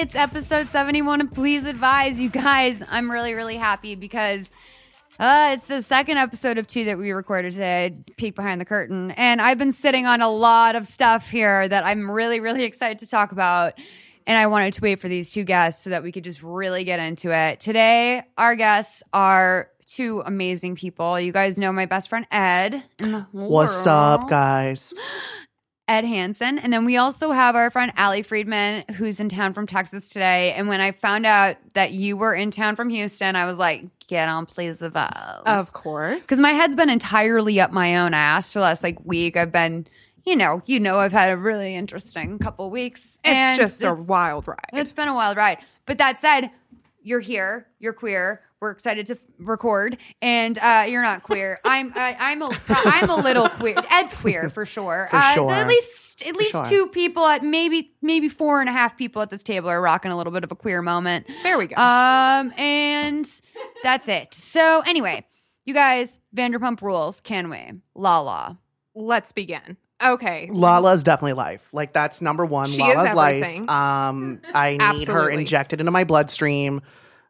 It's episode 71, and please advise you guys. I'm really, really happy because uh, it's the second episode of two that we recorded today, Peek Behind the Curtain. And I've been sitting on a lot of stuff here that I'm really, really excited to talk about. And I wanted to wait for these two guests so that we could just really get into it. Today, our guests are two amazing people. You guys know my best friend Ed. in the whole What's up, guys? Ed Hansen. And then we also have our friend Allie Friedman, who's in town from Texas today. And when I found out that you were in town from Houston, I was like, get on, please the vibes. Of course. Because my head's been entirely up my own ass for the last like week. I've been, you know, you know, I've had a really interesting couple weeks. it's just a wild ride. it's been a wild ride. But that said, you're here. You're queer. We're excited to f- record, and uh, you're not queer. I'm I, I'm a I'm a little queer. Ed's queer for sure. For uh, sure. At least at least sure. two people at maybe maybe four and a half people at this table are rocking a little bit of a queer moment. there we go. Um, and that's it. So anyway, you guys, Vanderpump Rules, can we? La la. Let's begin. Okay. Lala's definitely life. Like that's number one. She is Lala's life. everything. Um, I need her injected into my bloodstream.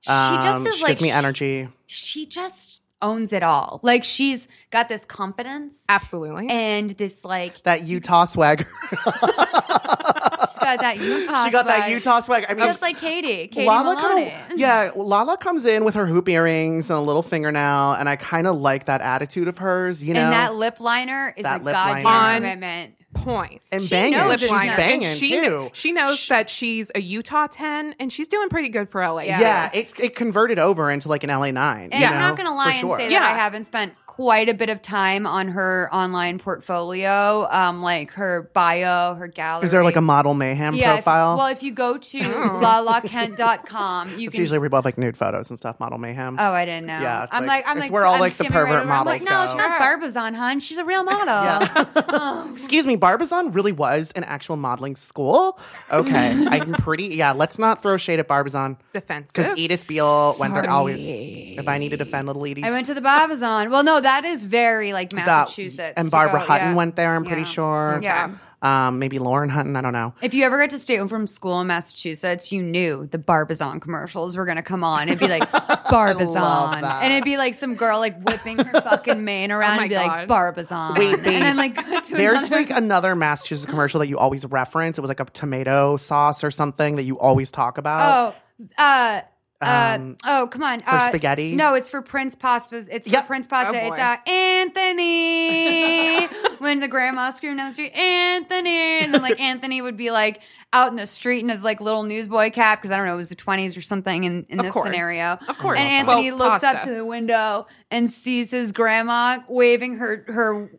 She just Um, is she like gives me sh- energy. She just owns it all. Like she's got this confidence Absolutely. and this like That Utah swagger. She's got that Utah. she got that swag. Utah swag. I mean, just like Katie, Katie Lala Maloney. kinda, yeah, Lala comes in with her hoop earrings and a little fingernail, and I kind of like that attitude of hers. You know, and that lip liner is That a goddamn liner. commitment. Point. and she banging. knows She's she's not- banging and she, too. she knows that she's a Utah 10 and she's doing pretty good for LA. Yeah. yeah, it, it converted over into like an LA nine. And you I'm not gonna lie and sure. say that Yeah. I haven't spent quite a bit of time on her online portfolio, um, like her bio, her gallery. Is there like a model mayhem yeah, if- profile? well, if you go to Oh. lalakent.com, you it's can usually s- we both like nude photos and stuff. Model mayhem. Oh, I didn't know. Yeah, it's I'm like- like, I'm it's like, where all, I'm like, the skimming right pervert like, models no, it's not Barbizon, hon. She's a real model. Yeah. Excuse me, Barbizon really was an actual modeling school. Okay, I'm pretty. Yeah, let's not throw shade at Barbizon Defensive. because Edith Beale went there Sorry. always. If I need to defend little Edith, I went to the Barbizon. Well, no, that is very like Massachusetts. and Barbara go, Hutton yeah. went there. I'm pretty sure. Yeah. Um, maybe Lauren Hutton. I don't know. If you ever got to stay home from school in Massachusetts, you knew the Barbizon commercials were gonna come on. It'd be like Barbizon, and it'd be like some girl like whipping her fucking mane around my and be like Barbizon, Wait, and wait. then like to There's another- like another Massachusetts commercial that you always reference. It was like a tomato sauce or something that you always talk about. oh, uh, Um, uh, oh, come on. for uh, spaghetti? No, it's for Prince pastas. It's for Prince pasta. Oh, it's uh, Anthony. when the grandma screamed down the street, Anthony, and then like Anthony would be like out in the street in his like little newsboy cap because I don't know, it was the twenties or something in, in Of this course. scenario. Of course. And Anthony Well, looks up to the window and sees his grandma waving her her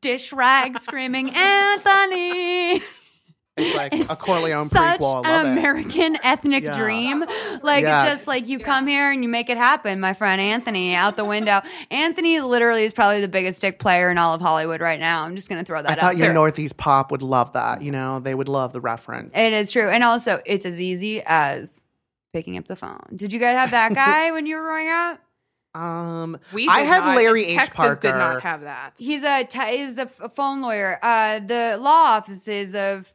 dish rag, screaming, Anthony. It's like It's a Corleone such prequel. I love an it. Ethnic Yeah. dream. Like Yeah. it's just like you come here and you make it happen, my friend Anthony, out the window. Anthony literally is probably the biggest dick player in all of Hollywood right now. I'm just gonna throw that I out thought your there. Northeast pop would love that. You know, they would love the reference. It is true. And also it's as easy as picking up the phone. Did you guys have that guy when you were growing up? Um, We I had not- Larry and H. Texas Parker. did not have that. He's a t- he's a, f- phone lawyer. Uh, the law offices of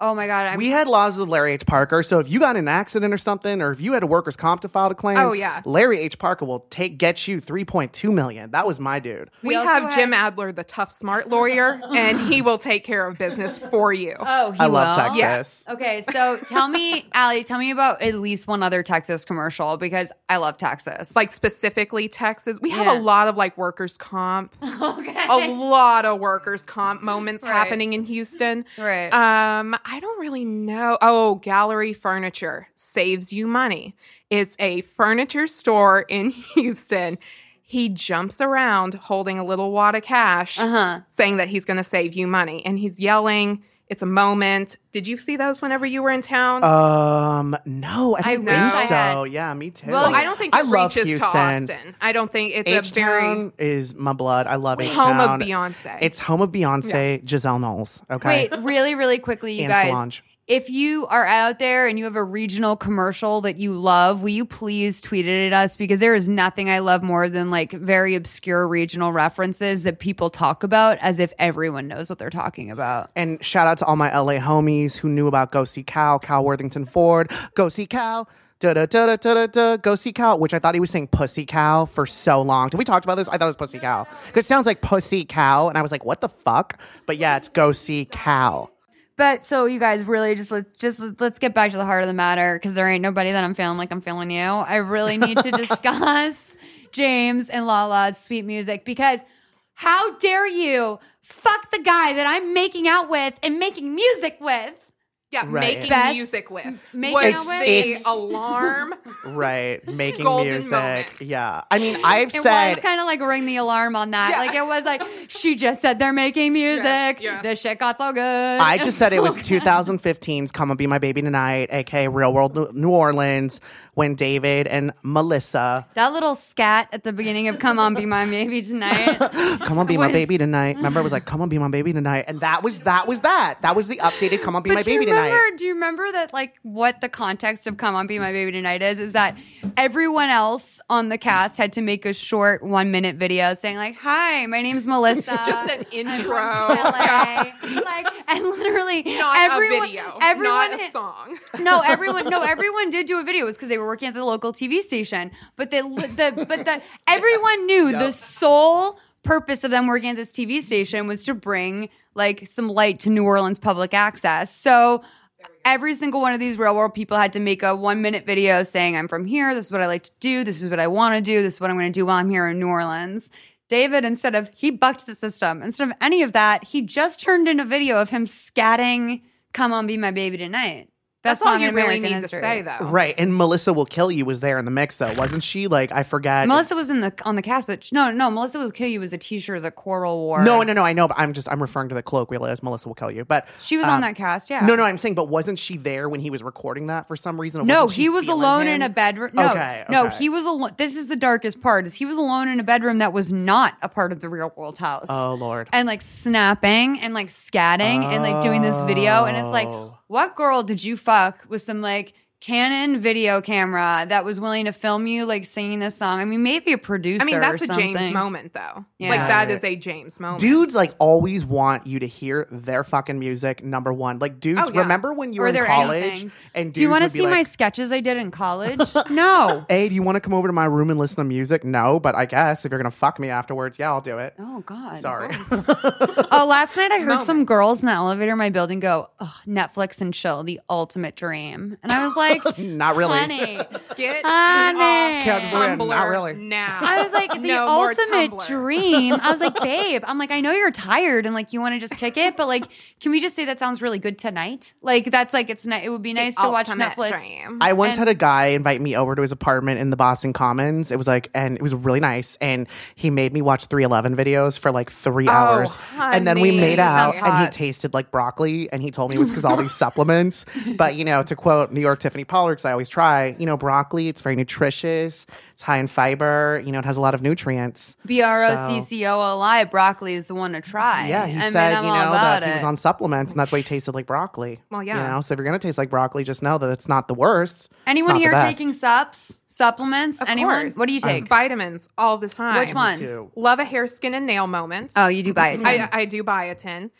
oh my god, I'm we had laws with Larry H. Parker. So if you got in an accident or something, or if you had a workers' comp to file a claim, Oh, yeah. Larry H. Parker will take get you three point two million. That was my dude. We, We also have Jim Adler, the tough, smart lawyer, and he will take care of business for you. Oh, he I love will? Texas. Yes. Okay, so tell me, Allie, tell me about at least one other Texas commercial because I love Texas. Like specifically Texas, we have Yeah. a lot of like workers' comp, okay, a lot of workers' comp moments Right. happening in Houston. right. Um, I don't really know. Oh, Gallery Furniture saves you money. It's a furniture store in Houston. He jumps around holding a little wad of cash, Uh-huh. saying that he's going to save you money, and he's yelling. It's a moment. Did you see those whenever you were in town? Um, no, I I think I so. Yeah, me too. Well, I don't think I it love reaches Houston. to Austin. I don't think it's H a very is my blood. I love H home of Beyonce. It's home of Beyonce, Giselle Knowles. Okay, Wait, really, really quickly, you And guys. Solange. If you are out there and you have a regional commercial that you love, will you please tweet it at us? Because there is nothing I love more than like very obscure regional references that people talk about as if everyone knows what they're talking about. And shout out to all my LA homies who knew about Go See Cal, Cal Worthington Ford, Go See Cal. Da da da da da da. Go see cow, which I thought he was saying pussy cow for so long. Did we talk about this? I thought it was pussy cow because it sounds like pussy cow, and I was like, what the fuck? But yeah, it's go see cow. But so you guys really just let just let's get back to the heart of the matter because there ain't nobody that I'm feeling like I'm feeling you. I really need to discuss James and Lala's sweet music because how dare you fuck the guy that I'm making out with and making music with? Yeah, Right. making Best- music with making was out with? the It's- alarm. Right, making music. moment. Yeah, I mean, I've It said It was kind of like ring the alarm on that. Yeah. Like it was like she just said they're making music. yeah. This shit got so good. I just said it was so 2015's "Come and Be My Baby Tonight," aka Real World New- New Orleans, when David and Melissa That little scat at the beginning of "Come On, Be My Baby Tonight." "Come on, Be My Baby Tonight." Remember, it was like "Come on, Be My Baby Tonight," and that was that was that. That was the updated "Come on, Be But My baby you Baby remember? Tonight." Do you remember that? Like, what the context of "Come On, Be My Baby Tonight" is? Is that everyone else on the cast had to make a short one minute video saying like, "Hi, my name's Melissa." Just an intro. LA. like, and literally Not everyone, a video, everyone, not a song. no, everyone, no, everyone did do a video. It was because they were working at the local TV station. But the, the but the everyone knew the sole purpose of them working at this TV station was to bring like some light to New Orleans public access. So every single one of these real world people had to make a one minute video saying, I'm from here, this is what I like to do, this is what I want to do, this is what I'm going to do while I'm here in New Orleans. David, instead of he bucked the system, instead of any of that, he just turned in a video of him scatting Come On Be My Baby Tonight. Best That's all you really American need history. to say, though. Right, and Melissa will kill you was there in the mix though, wasn't she? Like I forgot. Melissa was in the on the cast, but no, no, Melissa will kill you was a T-shirt of the Coral War. No, no, no. I know, but I'm just I'm referring to the colloquial as Melissa will kill you. But she was um, on that cast. Yeah, No, no, I'm saying, but wasn't she there when he was recording that for some reason? or No, wasn't she he was feeling alone him? in a bedroom. No, Okay, no, okay. he was alone. This is the darkest part: is he was alone in a bedroom that was not a part of the real world house. Oh Lord. and like snapping and like scatting and like doing this video, and it's like, Oh. What girl did you fuck with some like Canon video camera that was willing to film you like singing this song? I mean, maybe a producer. I mean, that's or a. James moment, though. Yeah. Like that is a James moment. Dudes like always want you to hear their fucking music. Number one, like dudes. Oh, yeah. Remember when you Or were in their college anything. and dudes Do you want to would be see my sketches I did in college? no. Hey, do you want to come over to my room and listen to music? No, but I guess if you're gonna fuck me afterwards, yeah, I'll do it. Oh God. Sorry. Oh, last night I heard some girls in the elevator in my building go, Ugh, "Netflix and chill, the ultimate dream," and I was like, like, Not really. honey. Get Honey. off Cause we're not really. now. I was like, the No ultimate dream. I was like, babe, I'm like, I know you're tired and like you want to just kick it, but like, can we just say that sounds really good tonight? Like, that's like, it's nice. It would be nice to watch Netflix. dream. I once And- had a guy invite me over to his apartment in the Boston Commons. It was like, and it was really nice. And he made me watch 311 videos for like three Oh, hours. And then we made out and he tasted like broccoli. And he told me it was because all these supplements. But, you know, to quote New York Tiffany Pollard, because I always try, you know, broccoli, it's very nutritious. It's high in fiber. You know, it has a lot of nutrients. B R O C C O L I, broccoli is the one to try. Yeah, he I mean, said, I'm you all know, about that he was on supplements and that's why he tasted like broccoli. Well, yeah. You know, so if you're going to taste like broccoli, just know that it's not the worst. Anyone here taking sups, supplements? Of Anyone? course. What do you take? Vitamins all the time. Which ones? Love a hair, skin, and nail moment. Oh, you do biotin. I, I do biotin.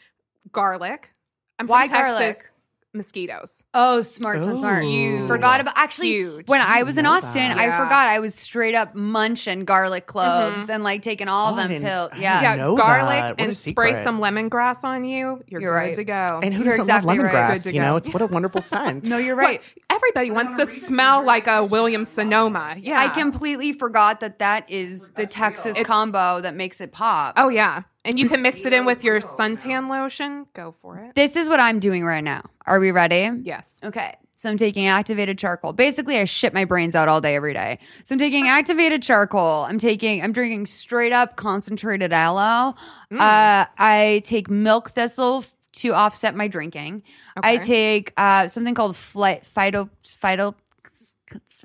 Garlic. I'm Why from Texas. garlic? Mosquitoes. oh, smart, smart, smart. Huge. Oh. Forgot about actually Huge. when I was in Austin, that. I Yeah. forgot I was straight up munching garlic mm-hmm. cloves and like taking all Oh, of them oh, pills. Yeah. Yeah, garlic that. What and spray secret. some lemongrass on you. You're, You're good right. to go. And who You're doesn't exactly love lemongrass? Good to You know, it's what a wonderful scent. No, you're What? right. Everybody wants to smell like a Williams Sonoma. Yeah. I completely forgot that that is the Texas It's- combo that makes it pop. Oh yeah, and you can mix it in with your suntan lotion. Go for it. This is what I'm doing right now. Are we ready? Yes. Okay. So I'm taking activated charcoal. Basically, I shit my brains out all day, every day. So I'm taking activated charcoal. I'm taking, I'm drinking straight up concentrated aloe. Mm. Uh, I take milk thistle f- to offset my drinking. I take uh, something called fli- phyto, phyto,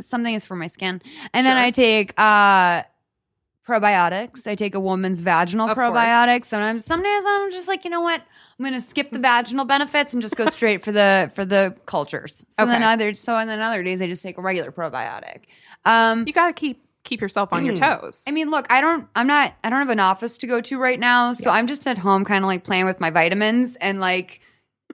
something is for my skin. And then I take, uh, probiotics. I take a woman's vaginal Of course. probiotics. Sometimes, some days I'm just like, you know what? I'm gonna skip the vaginal benefits and just go straight for the for the cultures. So then other so and then other days I just take a regular probiotic. Um, You got to keep keep yourself on your toes. I mean, look, I don't, I'm not, I don't have an office to go to right now, so I'm just at home, kind of like playing with my vitamins and like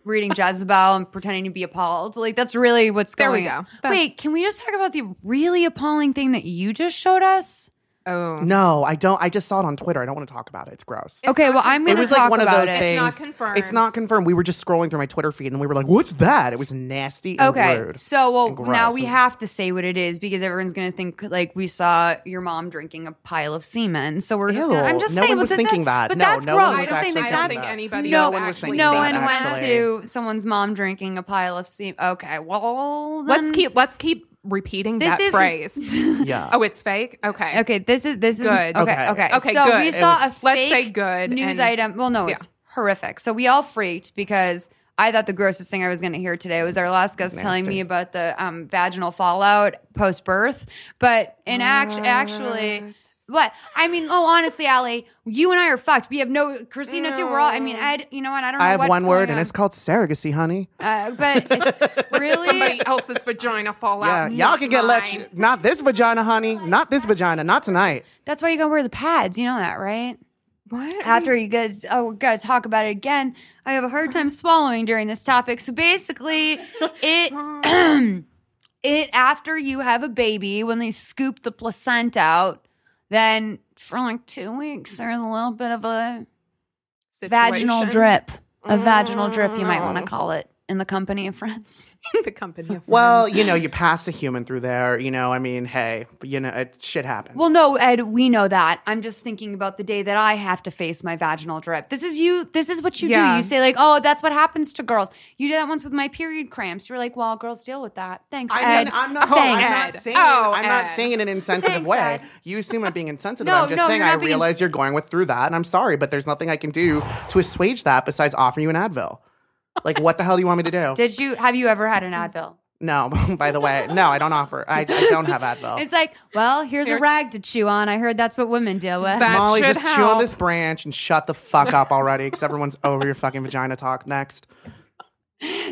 reading Jezebel and pretending to be appalled. Like that's really what's There we going. go. That's- Wait, can we just talk about the really appalling thing that you just showed us? Oh, No, I don't. I just saw it on Twitter. I don't want to talk about it. It's gross. okay, well, I'm it going to was talk like one of about those it. things. not confirmed. It's not confirmed. We were just scrolling through my Twitter feed and we were like, "What's that?" It was nasty and Okay, rude. so well and now we and- have to say what it is because everyone's gonna think like we saw your mom drinking a pile of semen. So we're just. Gonna, I'm just no saying, one but was that- thinking that. But No, that's no one gross. was I'm saying actually that I don't that's think anybody no, was one was actually thinking no that, one went actually. to someone's mom drinking a pile of semen. Okay, well Let's then- keep let's keep repeating This that is- phrase. Yeah. oh, it's fake. Okay. Okay, this is this is Good. Okay, Okay. okay, Okay, So good. we It saw was- a let's fake say good news and- item. Well, no, Yeah. it's horrific. So we all freaked because I thought the grossest thing I was going to hear today was our last guest telling me about the um, vaginal fallout post birth. But in act, actually. What I mean, oh, honestly, Allie, you and I are fucked. We have no Christina too. We're all. I mean, Ed. You know what? I don't know. I have what's one word, going and on. it's called surrogacy, honey. Uh, but really, Somebody else's vagina fall Yeah, out. y'all not can get mine. lectured. Not this vagina, honey. Not this vagina. Not tonight. that's why you gotta wear the pads. You know that, right? What? after you guys oh we gotta talk about it again i have a hard time swallowing during this topic so basically it it after you have a baby when they scoop the placenta out then for like two weeks there's a little bit of a vaginal drip. A vaginal drip you might want to Mm. call it in the company of friends the company of friends. Well, you know, you pass a human through there. You know, I mean, hey, you know, it, shit happens. well no ed we know that i'm just thinking about the day that i have to face my vaginal drip this is you this is what you do you say like oh that's what happens to girls you did that once with my period cramps you're like well girls deal with that thanks I ed mean, I'm not. Oh, I'm not saying. Oh, I'm not Ed. saying in an insensitive Thanks, way. Ed. You assume I'm being insensitive. No, I'm just no, saying I realize ins- you're going with through that, and I'm sorry, but there's nothing I can do to assuage that besides offering you an Advil. Like, what the hell do you want me to do? did you have you ever had an mm-hmm. advil no, by the way, no, I don't offer. I, I don't have Advil. it's like well here's a rag to chew on i heard that's what women deal with That Molly, should just chew on this branch and shut the fuck up already, because everyone's over your fucking vagina talk. Next,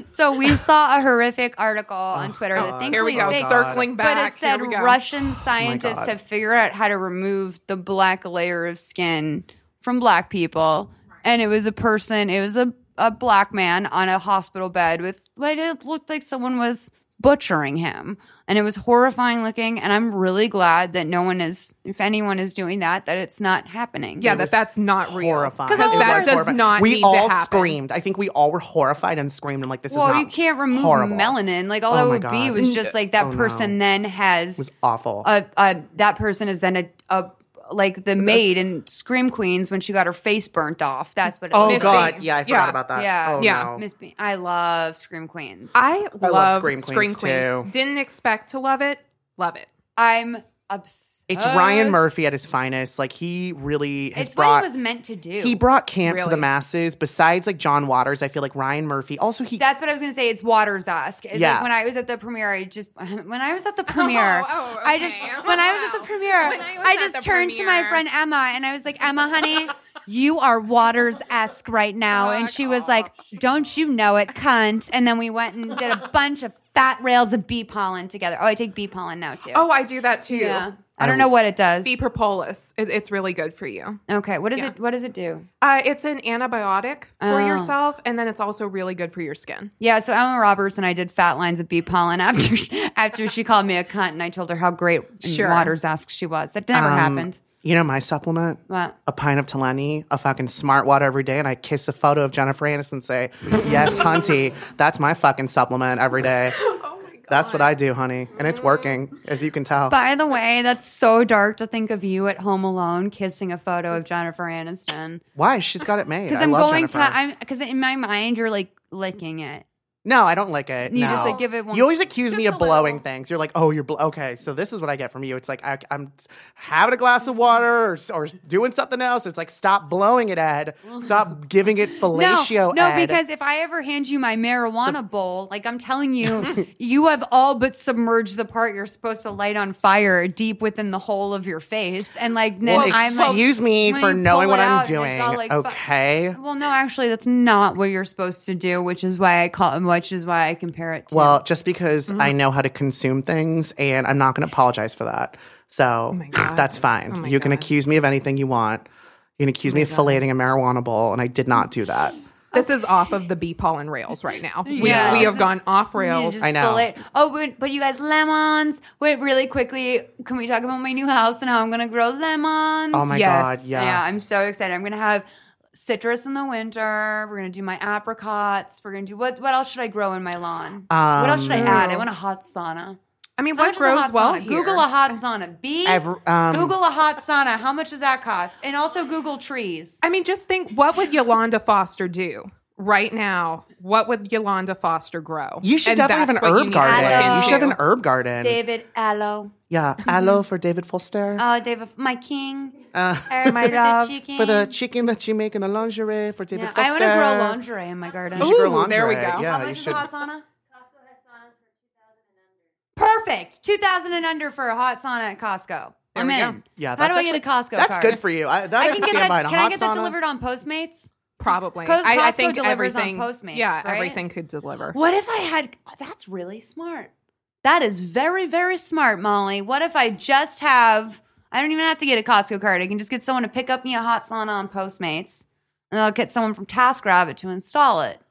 so we saw a horrific article oh, on twitter that God. thankfully Here we go. is fake. Circling back. But it said Here we go. Russian oh scientists God. have figured out how to remove the black layer of skin from black people. And it was a person, it was a, a black man on a hospital bed with what it looked like someone was butchering him. And it was horrifying looking. And I'm really glad that no one is, if anyone is doing that, that it's not happening. Yeah, that that's not real. horrifying. 'Cause all It that does horrifying. not We need to all happen. screamed. I think we all were horrified and screamed. and like, this well, is not you can't remove horrible. melanin. Like all Oh that my would be was just like that Oh, no. person then has It was awful. a, a that person is then a, a like the uh, maid in Scream Queens when she got her face burnt off. That's what. It oh was. Miss God, Bean. yeah, I forgot Yeah. about that. Yeah. oh, Yeah. no. Miss Bean. I love Scream Queens. I love, love Scream Scream Queens, Queens. too. Didn't expect to love it. Love it. I'm obsessed. It's Ryan Murphy at his finest. Like he really has It's brought. what he was meant to do. he brought camp to the masses. Besides like John Waters, I feel like Ryan Murphy. Also, he That's what I was gonna say. It's Waters esque. It's Yeah. like when I was at the premiere, I just when I was at the premiere, oh, I just okay. when I was at the premiere, I I just the turned to my friend Emma and I was like, Emma, honey, you are Waters esque right now, and she was like, Don't you know it, cunt? And then we went and did a bunch of fat rails of bee pollen together. Oh, I take bee pollen now too. Oh, I do that too. yeah. I don't know what it does. Bee propolis. It, it's really good for you. Okay, what does Yeah. it? What does it do? Uh, it's an antibiotic for Oh. yourself, and then it's also really good for your skin. Yeah, so Emma Roberts and I did fat lines of bee pollen after after she called me a cunt, and I told her how great and Sure. Waters esque she was. That never Um, happened. You know my supplement? What? A pint of Talenti, a fucking smart water every day, and I kiss a photo of Jennifer Aniston and say, Yes, Hunty. That's my fucking supplement every day. Oh my god. That's what I do, honey. And it's working, as you can tell. By the way, that's so dark to think of you at home alone kissing a photo of Jennifer Aniston. Why? She's got it made. Because I'm going Jennifer. to, I'm because in my mind you're like licking it. No, I don't like it. You no. just, like, give it one- You always accuse me of blowing little. things. You're like, oh, you're bl- okay. So this is what I get from you. It's like I, I'm having a glass of water or, or doing something else. It's like stop blowing it, Ed. Stop giving it fellatio, no, no, Ed. because if I ever hand you my marijuana bowl, like I'm telling you, you have all but submerged the part you're supposed to light on fire deep within the hole of your face, and like then well, I'm like, excuse me for knowing what I'm out and it's doing. like, okay. Well, no, actually, that's not what you're supposed to do, which is why I call, which is why I compare it to. Well, just because Mm-hmm. I know how to consume things, and I'm not going to apologize for that. So Oh that's fine. Oh my you can God. accuse me of anything you want. You can accuse me of filleting a marijuana bowl, and I did not do that. This is off of the bee pollen rails right now. We, Yeah. we have gone off rails. I know. fillet- Oh, but, but you guys, lemons. Wait, really quickly, can we talk about my new house and how I'm going to grow lemons? Oh my Yes. god, yeah. Yeah, I'm so excited. I'm gonna have citrus in the winter. We're gonna do my apricots. We're gonna do what? What else should I grow in my lawn? what else should I Um, add? I want a hot sauna. I mean, How what much is a grows hot well sauna? here? Google a hot sauna. B. Every- um, Google a hot sauna. How much does that cost? And also Google trees. I mean, just think what would Yolanda Foster do right now? What would Yolanda Foster grow? You should And definitely have an what you herb need to look garden. You should have an herb garden. David Aloe. Yeah, aloe for David Foster. Oh, David, my king. Uh, My for love. The chicken. for the chicken that you make in the lingerie for David Yeah, Foster. I want to grow lingerie in my garden. You should grow Ooh, there we go. Yeah, How you much is should. a hot sauna? Perfect. 2000 and under for a hot sauna at Costco. There I'm we go. in. Yeah, How do I get a actually- Costco That's card? good for you. I, that I I can can get that. Can I get that delivered on Postmates? Probably. Cos- I, I Costco think delivers on. Postmates, yeah, right? everything could deliver. What if I had? that's really smart. That is very, very smart, Molly. What if I just have? I don't even have to get a Costco card. I can just get someone to pick up me a hot sauna on Postmates, and I'll get someone from TaskRabbit to install it.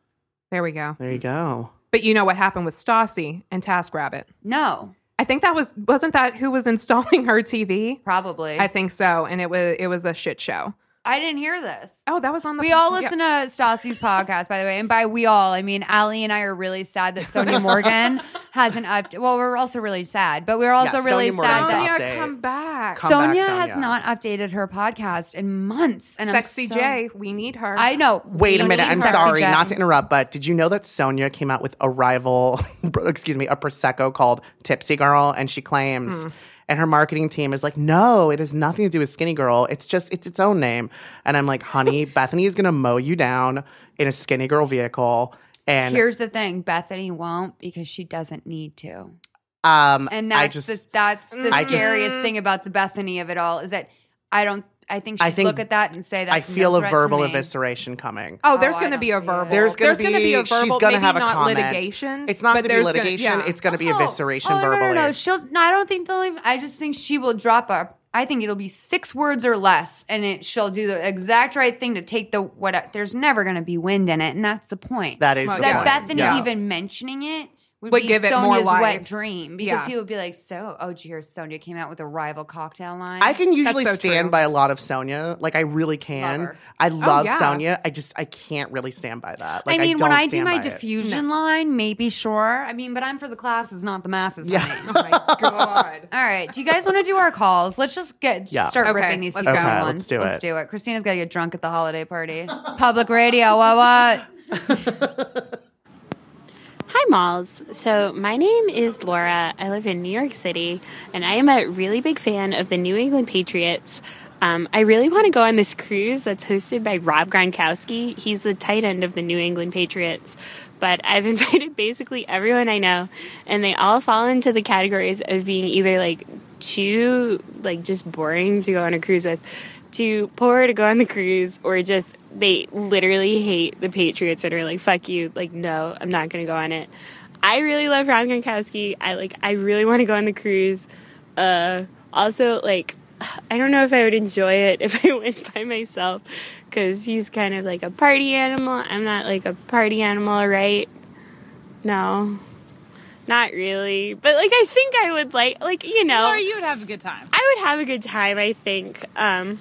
There we go. There you go. But you know what happened with Stassi and TaskRabbit? No, I think that was wasn't that who was installing her TV? probably. I think so, and it was it was a shit show. I didn't hear this. Oh, that was on the. We all yeah. listen to Stassi's podcast, by the way. And by we all, I mean Allie and I are really sad that Sonja Morgan hasn't up. Well, we're also really sad, but we're also Yeah, really Sonja Morgan's sad that up. Sonja, update. come back. Come back, Sonja Sonja. has not updated her podcast in months. And Sexy so, J, we need her. I know. Wait a minute. I'm Sexy sorry, J. not to interrupt, but did you know that Sonja came out with a rival, excuse me, a prosecco called Tipsy Girl, and she claims, Hmm. And her marketing team is like, no, it has nothing to do with Skinny Girl. It's just it's its own name. And I'm like, honey, Bethany is gonna mow you down in a Skinny Girl vehicle, and Here's the thing: Bethany won't because she doesn't need to. um, And I that's just the, that's the I just- scariest thing about the Bethany of it all is that I don't. I think she I think- look at that and say that I feel a verbal evisceration coming. Oh, there's Oh, going to be a verbal. There's gonna gonna be a be- she's verbal. gonna maybe have a not comment. litigation. It's not but gonna be there's gonna- litigation. yeah. It's gonna be Oh, evisceration oh, no, verbally. No, no, no. She'll. No, I don't think they'll. Even, I just think she will drop a. I think it'll be six words or less, and it she'll do the exact right thing to take the what. There's never going to be wind in it, and that's the point. That is Well, the that point. Bethany Yeah. even mentioning it would, Would be give it more Sonja's wet dream because Yeah. people would be like, "So, oh, did you hear Sonja came out with a rival cocktail line?" I can usually so stand true. by a lot of Sonja. Like I really can. Love her. I oh, love yeah. Sonja. I just I can't really stand by that. Like, I mean, don't when I do stand my by it. diffusion line, maybe sure. I mean, but I'm for the classes, not the masses. Yeah. honey. Oh my god. All right. Do you guys want to do our calls? Let's just get Yeah. start Okay, ripping these let's people go. Okay, ones. let's do let's it. do it. Christina's got to get drunk at the holiday party. Public radio. What? What? Hi, Malls. So, my name is Laura. I live in New York City, and I am a really big fan of the New England Patriots. Um, I really want to go on this cruise that's hosted by Rob Gronkowski. He's the tight end of the New England Patriots. But I've invited basically everyone I know, and they all fall into the categories of being either like too, like just boring to go on a cruise with, too poor to go on the cruise, or just they literally hate the Patriots and are like, fuck you, like, no, I'm not gonna go on it. I really love Rob Gronkowski. I like, I really want to go on the cruise. Uh, also, like, I don't know if I would enjoy it if I went by myself because he's kind of like a party animal. I'm not like a party animal, right? No, not really. But like, I think I would like, like, you know, Or you would have a good time. I would have a good time, I think. Um,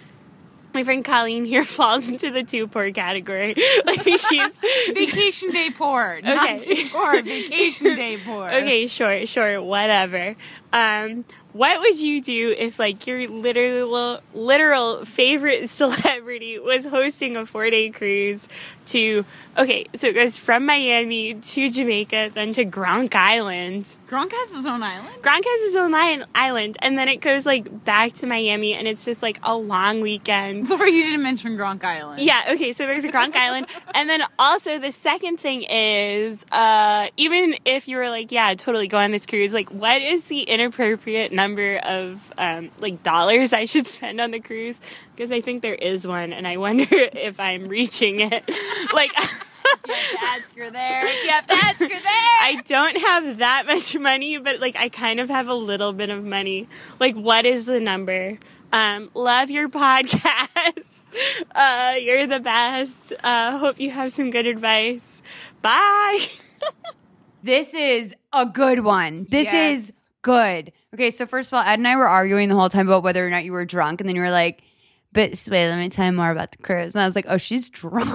my friend Colleen here falls into the too poor category. like she's Vacation day poor. Not Okay. too poor. Vacation day poor. okay, sure, sure, whatever. Um, what would you do if like your literal literal favorite celebrity was hosting a four day cruise to okay, so it goes from Miami to Jamaica, then to Gronk Island. Gronk has his own island. Gronk has his own li- island, and then it goes like back to Miami, and it's just like a long weekend. Sorry, you didn't mention Gronk Island. Yeah, okay, so there's a Gronk Island. And then also the second thing is, uh, even if you were like, yeah, totally go on this cruise, like what is the inappropriate number of um, like dollars I should spend on the cruise? Because I think there is one and I wonder if I'm reaching it. like ask her there. You have to ask her there. I don't have that much money, but like I kind of have a little bit of money. Like, what is the number? Um, love your podcast. Uh, you're the best. Uh, hope you have some good advice. Bye. This is a good one. This Yes. is good. Okay, so first of all, Ed and I were arguing the whole time about whether or not you were drunk, and then you were like, "But Sway, let me tell you more about the cruise." And I was like, "Oh, she's drunk."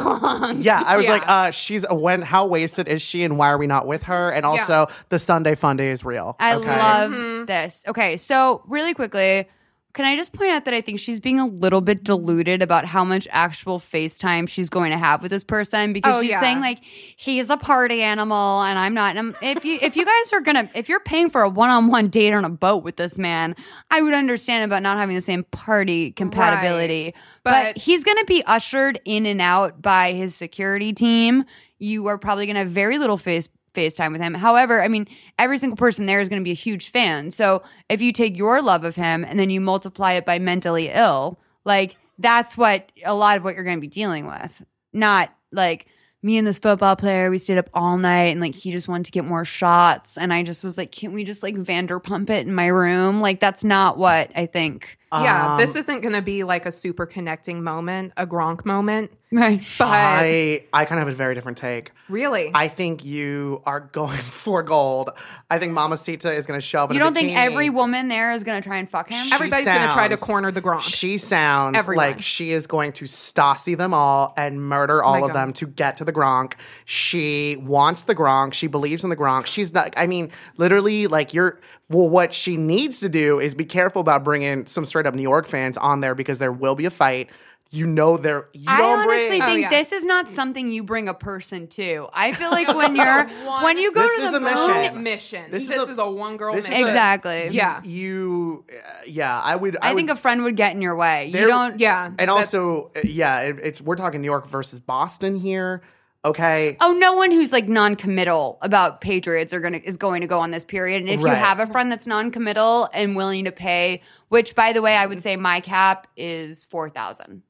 Yeah, I was Yeah. like, uh, she's when how wasted is she and why are we not with her? And also the Sunday fun day is real. I okay? love this. Okay, so really quickly, can I just point out that I think she's being a little bit deluded about how much actual FaceTime she's going to have with this person because Oh, she's yeah. saying like he's a party animal and I'm not. And if you if you guys are gonna if you're paying for a one on one date on a boat with this man, I would understand about not having the same party compatibility. But, But- he's gonna be ushered in and out by his security team. You are probably gonna have very little face FaceTime with him. However, I mean, every single person there is going to be a huge fan. So if you take your love of him and then you multiply it by mentally ill, like that's what a lot of what you're going to be dealing with. Not like me and this football player, we stayed up all night and like he just wanted to get more shots. And I just was like, can't we just like Vanderpump it in my room? Like that's not what I think. Yeah, Um, this isn't going to be like a super connecting moment, a Gronk moment. Right. But I I kind of have a very different take. really, I think you are going for gold. I think Mama Sita is going to show up. in You a don't think bikini. every woman there is going to try and fuck him? She Everybody's gonna try to corner the Gronk. She sounds Everyone. like she is going to Stasi them all and murder all My of God. them to get to the Gronk. She wants the Gronk. She believes in the Gronk. She's not. I mean, literally, like you're. Well, what she needs to do is be careful about bringing some straight up New York fans on there because there will be a fight. You know, there. You I don't honestly bring. Oh, think yeah. this is not something you bring a person to. I feel like when you're when you go This to is the a moon- mission. mission. This This, is a- is, a, one girl this is mission. a- exactly. Yeah. You, uh, yeah, I would. I, I, think a friend would get in your way. You don't. Yeah, and also, uh, yeah, it, it's we're talking New York versus Boston here. Okay, Oh, no one who's like non-committal about Patriots are gonna is going to go on this period. And if you have a friend that's non-committal and willing to pay, which by the way, I would say my cap is four thousand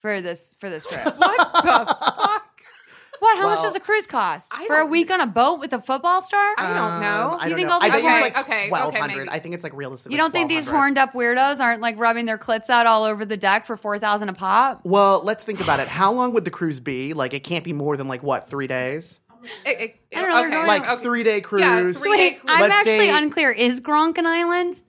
for this for this trip. what the fuck? what? How much does a cruise cost for a week on a boat with a football star? I don't know. Um, I You don't think know. all I these think horn- like Okay, okay, twelve hundred. maybe. I think it's like realistic. you don't think these horned up weirdos aren't like rubbing their clits out all over the deck for four thousand a pop? Well, let's think about it. How long would the cruise be? Like, it can't be more than like what three days? It- it- I don't know, okay, like okay. three day cruise. Yeah, three- Wait, I'm Let's actually say- unclear. Is Gronk an island?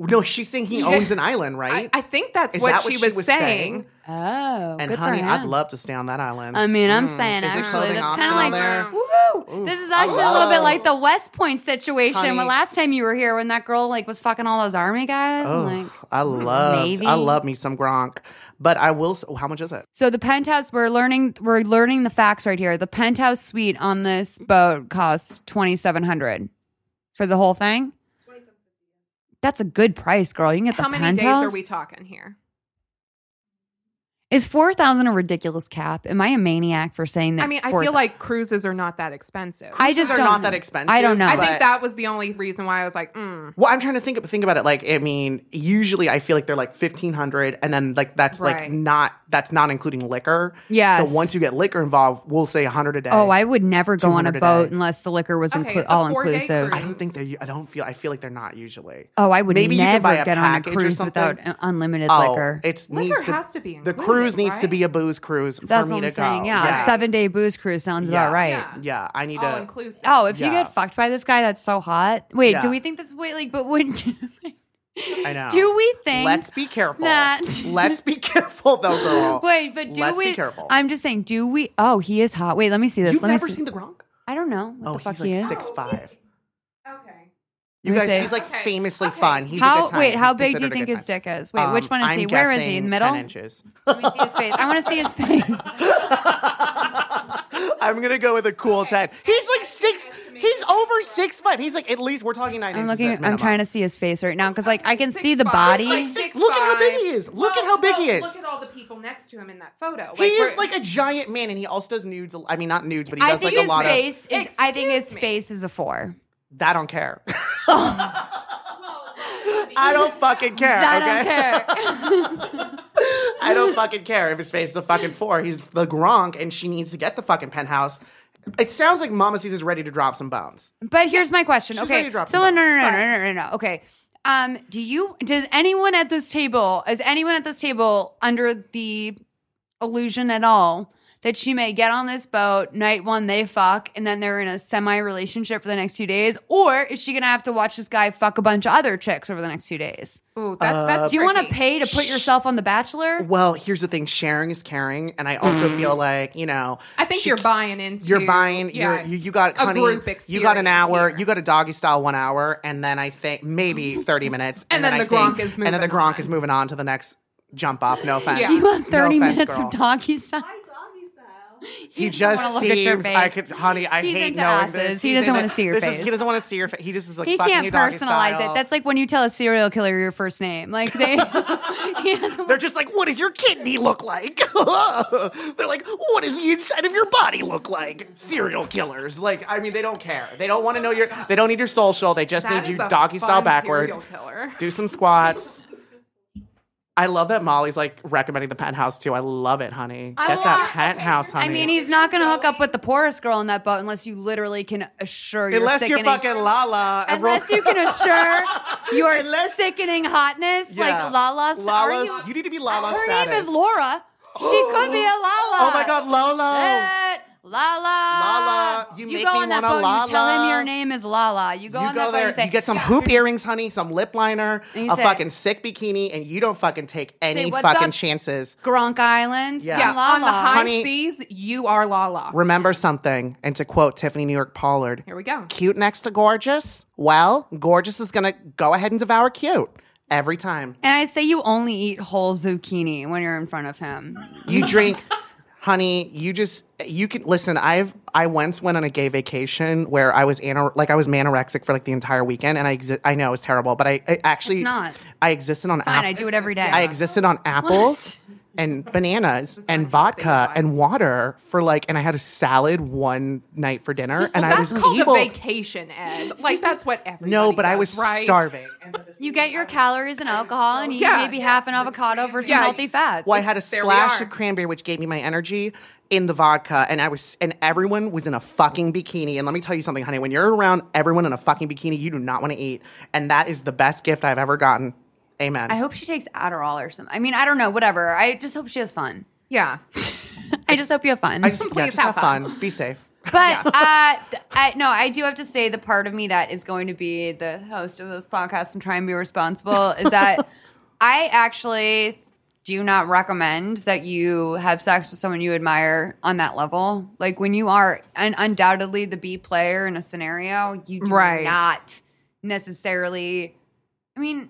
No, she's saying he owns an island, right? I think that's Is what, that she, was saying. Oh, and good honey, for I'd love to stay on that island. I mean, I'm Mm. saying Is it actually, clothing that's kind optional of like there? woo. This is actually a little bit like the West Point situation. Honey. When last time you were here, when that girl like was fucking all those army guys. Oh, and, like, I love, maybe. I love me some Gronk, but I will. s- How much is it? So the penthouse, we're learning, we're learning the facts right here. The penthouse suite on this boat costs twenty seven hundred for the whole thing. That's a good price, girl. You can get How the many penthouse. days are we talking here? Is four thousand a ridiculous cap? Am I a maniac for saying that? I mean, I 4,000 feel like cruises are not that expensive. I just They're don't not know. that expensive. I don't know. I think that was the only reason why I was like, mm. Well, I'm trying to think think about it. Like, I mean, usually I feel like they're like fifteen hundred, and then like that's like not that's not including liquor. Yeah. So once you get liquor involved, we'll say hundred a day. Oh, I would never go on a 200 a boat unless the liquor was Okay, inclu- it's all inclusive. I don't think they. I don't feel. I feel like they're not usually. Oh, I would Maybe you never could buy a get on a cruise something. without unlimited Oh, liquor. it's Liquor needs to, has to be The included, cruise needs to be a booze cruise That's for what me I'm to saying. go. Yeah, a seven day booze cruise sounds Yeah. about right. Yeah. Yeah, I need all to. inclusive. Oh, if you Yeah. get fucked by this guy, that's so hot. Wait, Yeah. do we think this? Wait, like, but would I know. do we think? Let's be careful. that- Let's be careful, though, girl. Wait, but do Let's we? be careful. I'm just saying, do we? Oh, he is hot. Wait, let me see this. You've let me never see. seen the Gronk? I don't know what oh, the fuck he's he like is. six five. Okay. You guys, see. he's like Okay. famously Okay. fun. He's a How? good time. Wait, how He's big do you think his dick is? Wait, which Um, one is I'm he? Where is he? In the middle? 10 inches. Let me see his face. I want to see his face. I'm gonna go with a cool ten. He's like six. He's over six five. He's like at least we're talking 9 I'm inches. looking. at I'm trying to see his face right now because, like, I can Six see the body. Like six Look at how big he is. Look at how big he is. Look at all the people next to him in that photo. He is like a giant man, and he also does nudes. I mean, not nudes, but he does like a his lot of. face is. I think his me. face is a four. That I don't care. I don't fucking care. I okay? don't care. I don't fucking care if his face is a fucking four. He's the Gronk, and she needs to get the fucking penthouse. It sounds like Mama C's is ready to drop some bones. But here's my question. She's okay, so no, no, no, no, no, no, no, no. Okay, um, do you? Does anyone at this table? Is anyone at this table under the illusion at all that she may get on this boat night one they fuck and then they're in a semi relationship for the next two days, or is she gonna have to watch this guy fuck a bunch of other chicks over the next two days? Ooh, that, that's uh, Do you want to pay to put yourself on The Bachelor? Well, here's the thing: sharing is caring, and I also feel like you know. I think she you're buying into. You're buying. yeah, You're, you you got a honey, group You got an hour. here. You got a doggy style one hour, and then I think maybe thirty minutes, And then I the think- Gronk is and then the moving Gronk on. is moving on to the next jump off. No offense. Yeah. You want No 30 offense, minutes girl. of doggy style? He just wanna look at your seems. I face. could, honey. I He's hate knowing asses. this. He doesn't wanna see your this is- face. he doesn't want to see your face. He just is like. He fucking can't personalize style. it. That's like when you tell a serial killer your first name. Like they. They're just like, what does your kidney look like? They're like, what does the inside of your body look like? Serial killers. Like, I mean, they don't care. They don't want to know your. They don't need your social. They just That need you doggy style backwards. Do some squats. I love that Molly's like recommending the penthouse too. I love it, honey. I Get that want- penthouse, honey. I mean, he's not going to hook up with the poorest girl in that boat unless you literally can assure your unless you're sickening. fucking Lala. and roll- Unless you can assure your Unless- sickening hotness, Yeah. like Lala. Lala's. Are you, You need to be Lala her status. name is Laura. She could be a Lala. Oh my God, Lolo. Shit. Lala. Lala, you make go me on that wanna boat. You tell him your name is Lala. You go you on go that boat. there, You, say, you get some "Yeah, hoop here's- earrings, honey, some lip liner, a say- fucking sick bikini, and you don't fucking take any "What's fucking up?" chances. Gronk Island. Yeah. Yeah, Lala. on the high Honey- seas, you are Lala. Remember something, and to quote Tiffany New York Pollard, Here we go. cute next to gorgeous. Well, gorgeous is gonna go ahead and devour cute every time. And I say you only eat whole zucchini when you're in front of him. You drink, honey. You just you can listen. I've I once went on a gay vacation where I was ana- like I was manorexic for like the entire weekend, and I exi- I know it's terrible, but I, I actually It's not. I existed on Fine, app- I do it every day. I existed on apples and bananas and vodka and water for like, and I had a salad one night for dinner, and I That's was called able. a vacation, Ed. Like that's what everybody no, but I was right? starving. You get your calories and alcohol, and you Yeah. eat maybe half an avocado for some Yeah. healthy fats. Well, I had a splash of cranberry, which gave me my energy in the vodka, and I was, and everyone was in a fucking bikini. And let me tell you something, honey. When you're around everyone in a fucking bikini, you do not want to eat, and that is the best gift I've ever gotten. Amen. I hope she takes Adderall or something. I mean, I don't know, whatever. I just hope she has fun. Yeah. I just hope you have fun. I just, yeah, just have have fun. fun. Be safe. But uh, I, no, I do have to say the part of me that is going to be the host of this podcast and try and be responsible is that I actually do not recommend that you have sex with someone you admire on that level. Like when you are un- undoubtedly the B player in a scenario, you do Right. not necessarily. I mean,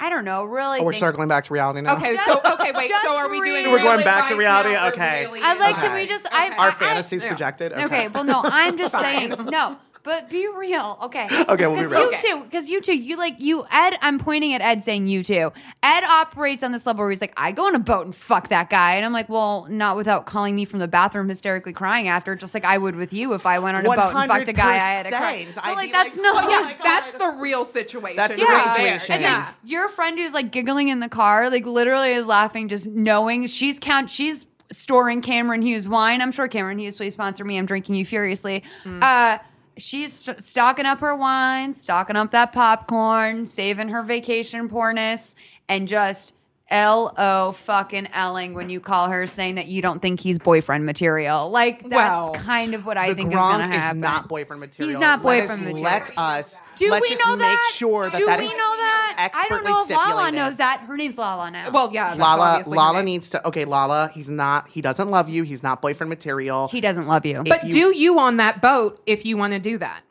I don't know. Really, Oh, we're think- circling back to reality now. Okay, Just- so okay, wait. just So are we doing? real- We're going real back to advice reality? now or Okay. really I like. Can Okay. we just? I, Our I- fantasies yeah. projected. Okay. Okay, well, no, I'm just saying no. But be real, okay? Okay, we'll be real. you too, because you too, you like you Ed. I'm pointing at Ed, saying you too. Ed operates on this level where he's like, I'd go on a boat and fuck that guy, and I'm like, well, not without calling me from the bathroom hysterically crying after, just like I would with you if I went on a boat and fucked a guy I had to cry. But I'd like that's like, not. oh yeah, God. that's the real situation. That's the right real there. situation. And Yeah. your friend who's like giggling in the car, like literally is laughing, just knowing she's count. She's storing Cameron Hughes wine. I'm sure Cameron Hughes, please sponsor me. I'm drinking you furiously. Uh, she's st- stocking up her wine, stocking up that popcorn, saving her vacation poorness, and just. L O fucking Elling when you call her saying that you don't think he's boyfriend material. Like that's Well, kind of what I think Gronk is gonna happen. not boyfriend material. He's not Let us- boyfriend material. Let us. Do let's we just know make that? sure that Do that we is know that? I don't know if Lala knows that. Her name's Lala now. Well, yeah, Lala, Lala needs to. Okay, Lala, he's not. He doesn't love you. He's not boyfriend material. he doesn't love you. But you- do you on that boat if you want to do that?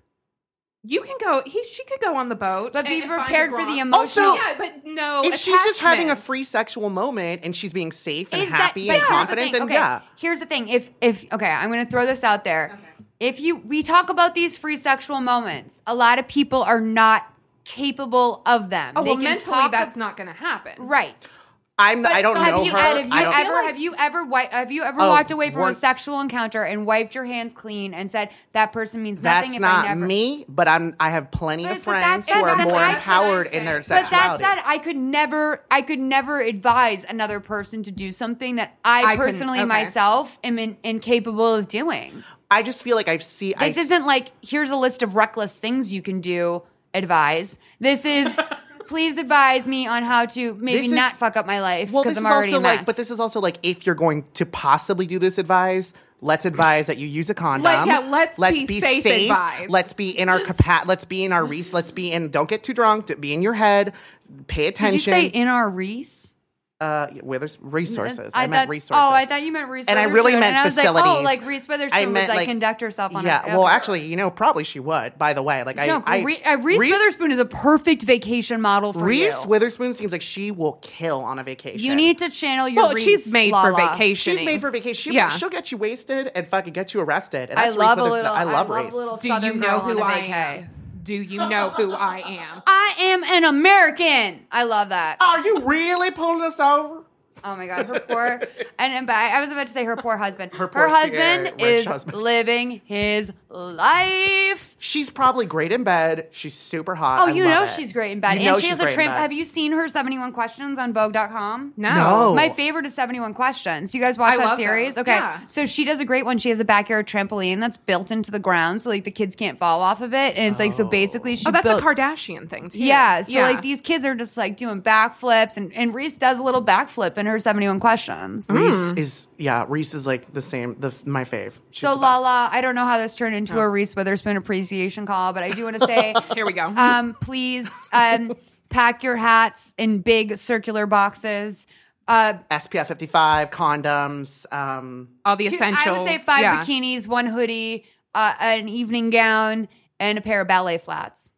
You can go. He, she could go on the boat, But be and prepared for the Gronk. emotional- Also, yeah, but no. if she's just having a free sexual moment and she's being safe and Is happy that, and but here's the confident, thing, then okay, yeah. Here's the thing. If if okay, I'm going to throw this out there. If you we talk about these free sexual moments, a lot of people are not capable of them. Oh They well, can mentally talk that's not going to happen. right. I'm. I don't So know have you, her. Ed, have you I don't, ever have you ever wi- have you ever Oh, walked away from a sexual encounter and wiped your hands clean and said that person means nothing That's if not I never me, but I'm. I have plenty But- of friends who are more empowered in their say. But that said, I could never, I could never advise another person to do something that I, I couldn't- personally okay. myself am in, incapable of doing. I just feel like I've seen. This I, isn't like here's a list of reckless things you can do. Advise. This is. please advise me on how to maybe is- not fuck up my life because this I'm is already also a mess. like, but this is also like if you're going to possibly do this advise, let's advise that you use a condom. Let- yeah, let's be safe advised. Let's be in our capa- Let's be in our Reese. Let's be in. Don't get too drunk. Be in your head. Pay attention. Did attention. you say in our Reese? Uh, where there's resources. I, meant resources. Oh, I thought you meant resources. And I really meant and I was facilities. Like, oh, like Reese Witherspoon I would like, like- conduct herself on. A yeah. a, well, actually, you know, probably she would. By the way, like No, I, I Re- uh, Reese, Witherspoon is a perfect vacation model for Reese you. Witherspoon seems like she will kill on a vacation. You need to channel your. Well, Reese she's made for vacation. She's made for vacation. She, Yeah. She'll get you wasted and fucking get you arrested. And that's I that's Reese love a Witherspoon. little. I love I Reese. a little Do you know who a I vacay. am? Do you know who I am? I am an American. I love that. Are you really pulling us over? Oh my god, her poor and, and but I was about to say her poor husband. Her, poor husband is husband. living his life. She's probably great in bed. She's super hot. Oh, I you love know it. she's great in bed. You and she she's has a great in trim. Have you seen her 71 questions on Vogue.com? No. No. My favorite is 71 Questions. Do you guys watch I that love series? those, Okay. yeah. So she does a great one. She has a backyard trampoline that's built into the ground so like the kids can't fall off of it. And it's like, so oh. basically she Oh, that's built, a Kardashian thing too. Yeah. So like these kids are just like doing backflips and, and Reese does a little backflip in her 71 questions. Reese is yeah. Reese is like the same. The my fave. She's So the best. Lala, I don't know how this turned into a Reese Witherspoon appreciation call, but I do want to say Here we go. um, please um, pack your hats in big circular boxes. Uh, SPF 55 condoms. Um, All the two- essentials. I would say five yeah. bikinis, one hoodie, uh, an evening gown, and a pair of ballet flats.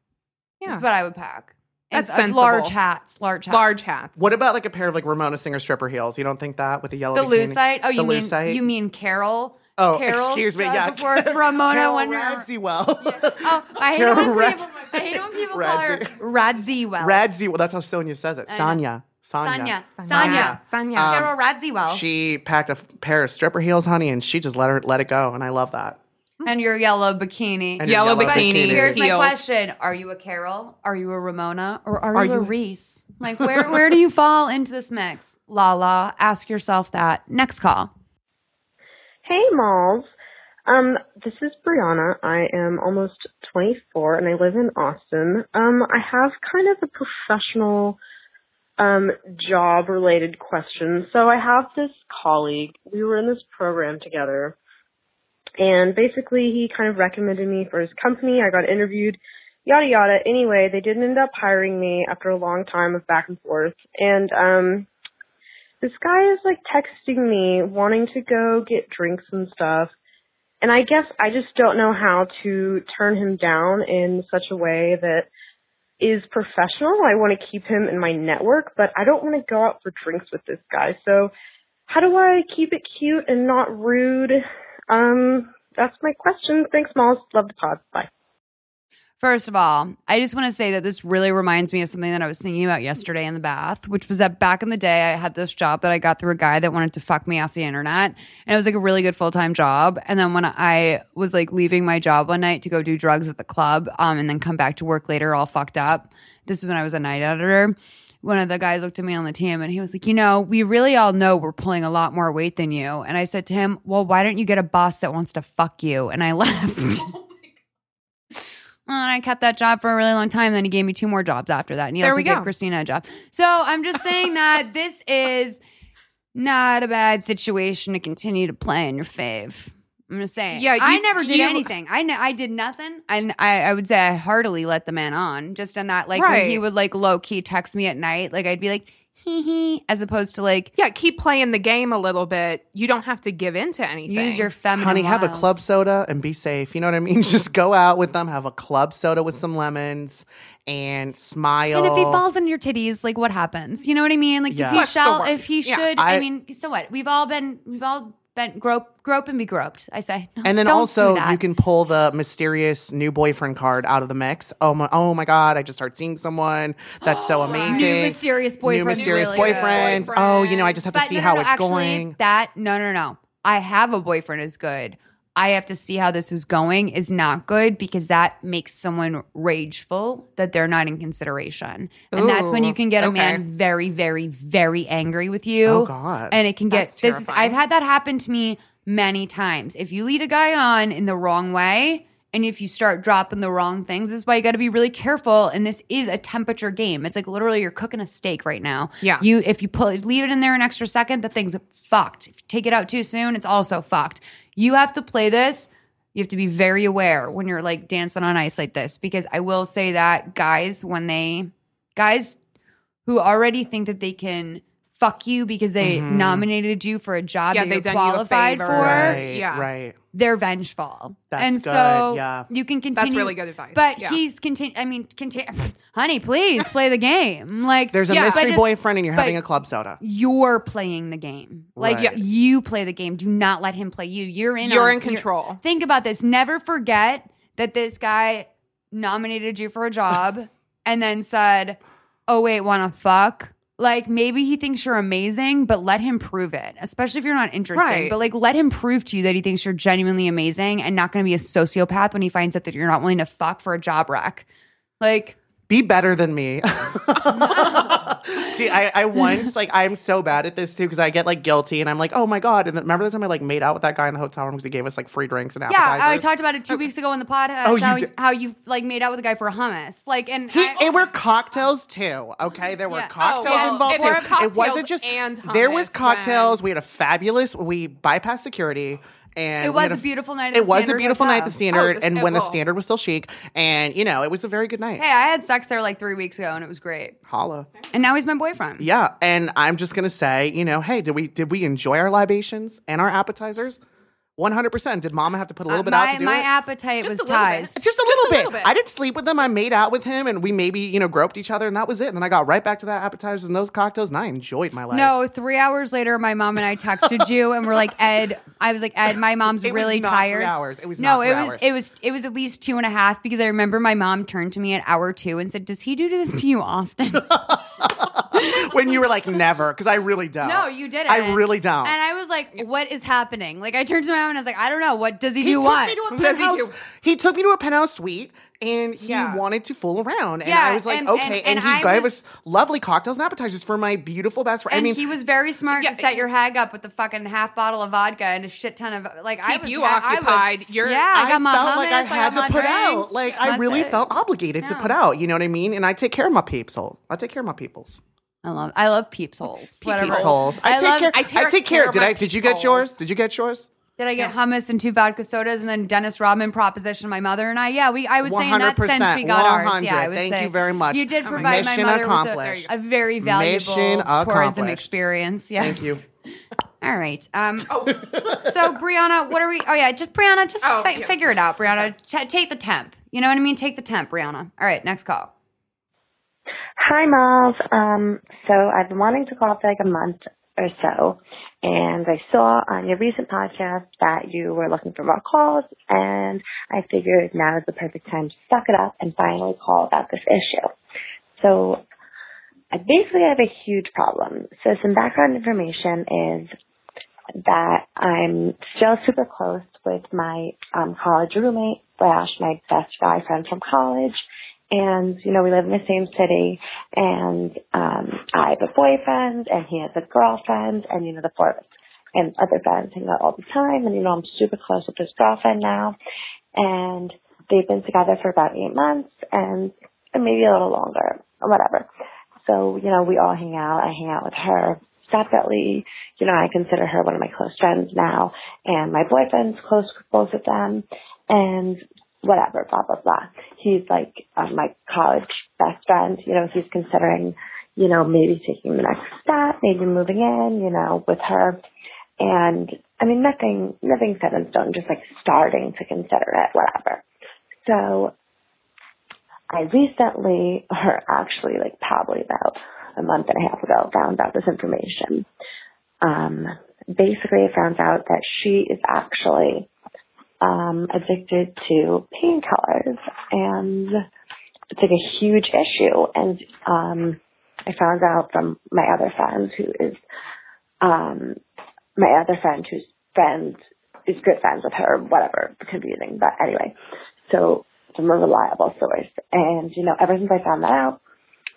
Yeah. That's what I would pack. And, That's uh, sensible. Large hats. Large hats. Large hats. what about like a pair of like Ramona Singer stripper heels? You don't think that with the yellow the bikini? lucite? Oh, you the mean lucite? you mean Carol? Oh, Carol's, excuse me. Yeah, Before Ramona Carol went her- Radziwill. Oh, I hate, Carol it when Rad- people, I hate when people call her Radzi. Radziwill. Radziwill. That's how Sonja says it. I know. Sonja. Sonja. Sonja. Sonja. Sonja. Sonja. Um, Carol Radziwill. She packed a f- pair of stripper heels, honey, and she just let her let it go, and I love that. And your yellow bikini. And your Yellow But bikini. here's my heels. question: Are you a Carol? Are you a Ramona? Or are, Are you, a Reese? Like where where do you fall into this mix? Lala, ask yourself that. Next call. Hey, Malls. Um, this is Brianna. I am almost 24 and I live in Austin. Um, I have kind of a professional, um, job related question. So I have this colleague. We were in this program together And basically, he kind of recommended me for his company. I got interviewed, yada yada. Anyway, they didn't end up hiring me after a long time of back and forth. And um, this guy is like texting me, wanting to go get drinks and stuff. And I guess I just don't know how to turn him down in such a way that is professional. I want to keep him in my network, but I don't want to go out for drinks with this guy. So how do I keep it cute and not rude? Um, that's my question. Thanks, Malls. Love the pod. Bye. First of all, I just want to say that this really reminds me of something that I was thinking about yesterday in the bath, which was that back in the day, I had this job that I got through a guy that wanted to fuck me off the internet. And it was like a really good full time job. And then when I was like leaving my job one night to go do drugs at the club um, and then come back to work later all fucked up, this is when I was a night editor. One of the guys looked at me on the team and he was like, You know, we really all know we're pulling a lot more weight than you. And I said to him, Well, why don't you get a boss that wants to fuck you? And I left. And I kept that job for a really long time. And Then he gave me two more jobs after that. And he There also we gave go. Christina a job. So I'm just saying that this is not a bad situation to continue to play in your fave. I'm just saying. Yeah, I never did you- anything. I, ne- I did nothing. and I I would say I heartily let the man on. Just in that, like when he would like low key text me at night, like I'd be like hee hee, as opposed to like Yeah, keep playing the game a little bit. You don't have to give in to anything. use your feminine. Honey, have a club soda and be safe. You know what I mean? Just go out with them, have a club soda with some lemons, and smile. And if he falls on your titties, like what happens? You know what I mean? Like Yeah. if he What's shall, if he Yeah. should. I, I- mean, so what? We've all been, we've all been grope, grope and be groped. I say. No, And then also you can pull the mysterious new boyfriend card out of the mix. Oh my oh my god, I just start seeing someone. That's so amazing. New mysterious boyfriend. New mysterious really good. boyfriends. Oh, you know, I just have to see no, no, how it's actually, going. That no, no, no. I have a boyfriend is good. I have to see how this is going is not good because that makes someone rageful that they're not in consideration. And that's when you can get a okay. man very, very, very angry with you. Oh, God. And it can get That's this is. I've had that happen to me many times. If you lead a guy on in the wrong way, and if you start dropping the wrong things, this is why you got to be really careful. And this is a temperature game. It's like literally you're cooking a steak right now. Yeah. You if you pull leave it in there an extra second, the thing's fucked. If you take it out too soon, it's also fucked. You have to play this. You have to be very aware when you're like dancing on ice like this because I will say that guys when they guys who already think that they can fuck you because they mm-hmm. nominated you for a job Yeah, that you're done you qualified for, Right, Yeah. right. they're vengeful. That's and good, so yeah. you can continue. That's really good advice, But yeah. he's continue. I mean, continue. Honey, please play the game. Like There's a Yeah. mystery just- boyfriend and you're having a club soda. You're playing the game. Like Right. you play the game. Do not let him play you. You're in. You're on- in control. think about this. Never forget that this guy nominated you for a job and then said, "Oh wait, want to fuck." Like maybe he thinks you're amazing, but let him prove it. Especially if you're not interested. Right. But like let him prove to you that he thinks you're genuinely amazing and not going to be a sociopath when he finds out that you're not willing to fuck for a job wreck. Like Be better than me. See, I, I once like I'm so bad at this too because I get like guilty and I'm like, oh my god. And then, remember the time I like made out with that guy in the hotel room because he gave us like free drinks and appetizers. yeah. I talked about it two weeks ago in the podcast. Uh, oh, you how, how you like made out with a guy for hummus. Like and He, I- it were um, cocktails too. Okay, there were Yeah. cocktails Oh, well, involved if too. it wasn't just and there was cocktails. then- We had a fabulous. We bypassed security. And It was had a beautiful night at It the was a beautiful night at the standard, Oh, and when the standard was still chic, and you know it was a very good night. hey, I had sex there like three weeks ago and it was great. Holla. And now he's my boyfriend. Yeah, and I'm just gonna say, you know, hey, did we did we enjoy our libations and our appetizers? One hundred percent. Did Mama have to put a little Uh, bit my, out to do that? my it? appetite Just was a little bit. ties. just a little, a bit. little bit. I didn't sleep with him. I made out with him, and we maybe you know groped each other, and that was it. And then I got right back to that appetizers and those cocktails, and I enjoyed my life. No, three hours later, my mom and I texted you, and we're like, Ed. I was like, Ed, my mom's It was really not three tired. hours. It was no, not it was hours. it was it was at least two and a half because I remember my mom turned to me at hour two and said, "Does he do this to you often?" when you were like never, because I really don't. no, you didn't. I really don't. And I was like, "What is happening?" Like I turned to my mom and I was like, "I don't know. What does he, he do? took What?" me to a What does he do? He took me to a penthouse suite, and he Yeah. wanted to fool around. And Yeah, I was like, and- okay. and- And, and he I gave was- us lovely cocktails and appetizers for my beautiful best friend. and I mean, he was very smart Yeah, to set your hag up with the fucking half bottle of vodka and a shit ton of like I was you I- I was- occupied. You're- yeah, I got I my felt hummus, like I had my to put drinks. out. Like I really it. felt obligated to put out. You know what I mean? And I take care of my peeps hole. I take care of my peoples. I love I love peeps holes. Whatever. Peeps holes. I, I take love- care. I I take take, care care. Did I? Did you peeps get yours? Did you get yours? Did I get hummus and two vodka sodas and then Dennis Rodman proposition my mother and I? Yeah, we. I would say in that sense we got ours. Yeah, I would Thank say you very much. You did provide Mission my mother accomplished. with a, a very valuable Mission tourism experience. Yes. Thank you. All right. Um, so Brianna, what are we? Oh yeah, just Brianna, just Oh, fi- yeah. figure it out, Brianna. T- take the temp. You know what I mean? Take the temp, Brianna. All right, next call. Hi, Miles. Um, so I've been wanting to call for like a month or so, and I saw on your recent podcast that you were looking for more calls, and I figured now is the perfect time to suck it up and finally call about this issue. So I basically have a huge problem. So some background information is that I'm still super close with my um, college roommate slash my best guy friend from college. And, you know, we live in the same city and, um, I have a boyfriend and he has a girlfriend and, you know, the four of us and other friends hang out all the time. And, you know, I'm super close with his girlfriend now and they've been together for about eight months and maybe a little longer or whatever. So, you know, we all hang out. I hang out with her separately. You know, I consider her one of my close friends now and my boyfriend's close with both of them and whatever, blah, blah, blah. He's like um, my college best friend. You know, he's considering, you know, maybe taking the next step, maybe moving in, you know, with her. And I mean, nothing, nothing set in stone, just like starting to consider it, whatever. So I recently, or actually like probably about a month and a half ago, found out this information. Um, basically, I found out that she is actually um, addicted to painkillers, and it's like a huge issue. And um, I found out from my other friend, who is um, my other friend, whose friend is good friends with her, whatever, confusing. But anyway, so from a reliable source. And, you know, ever since I found that out,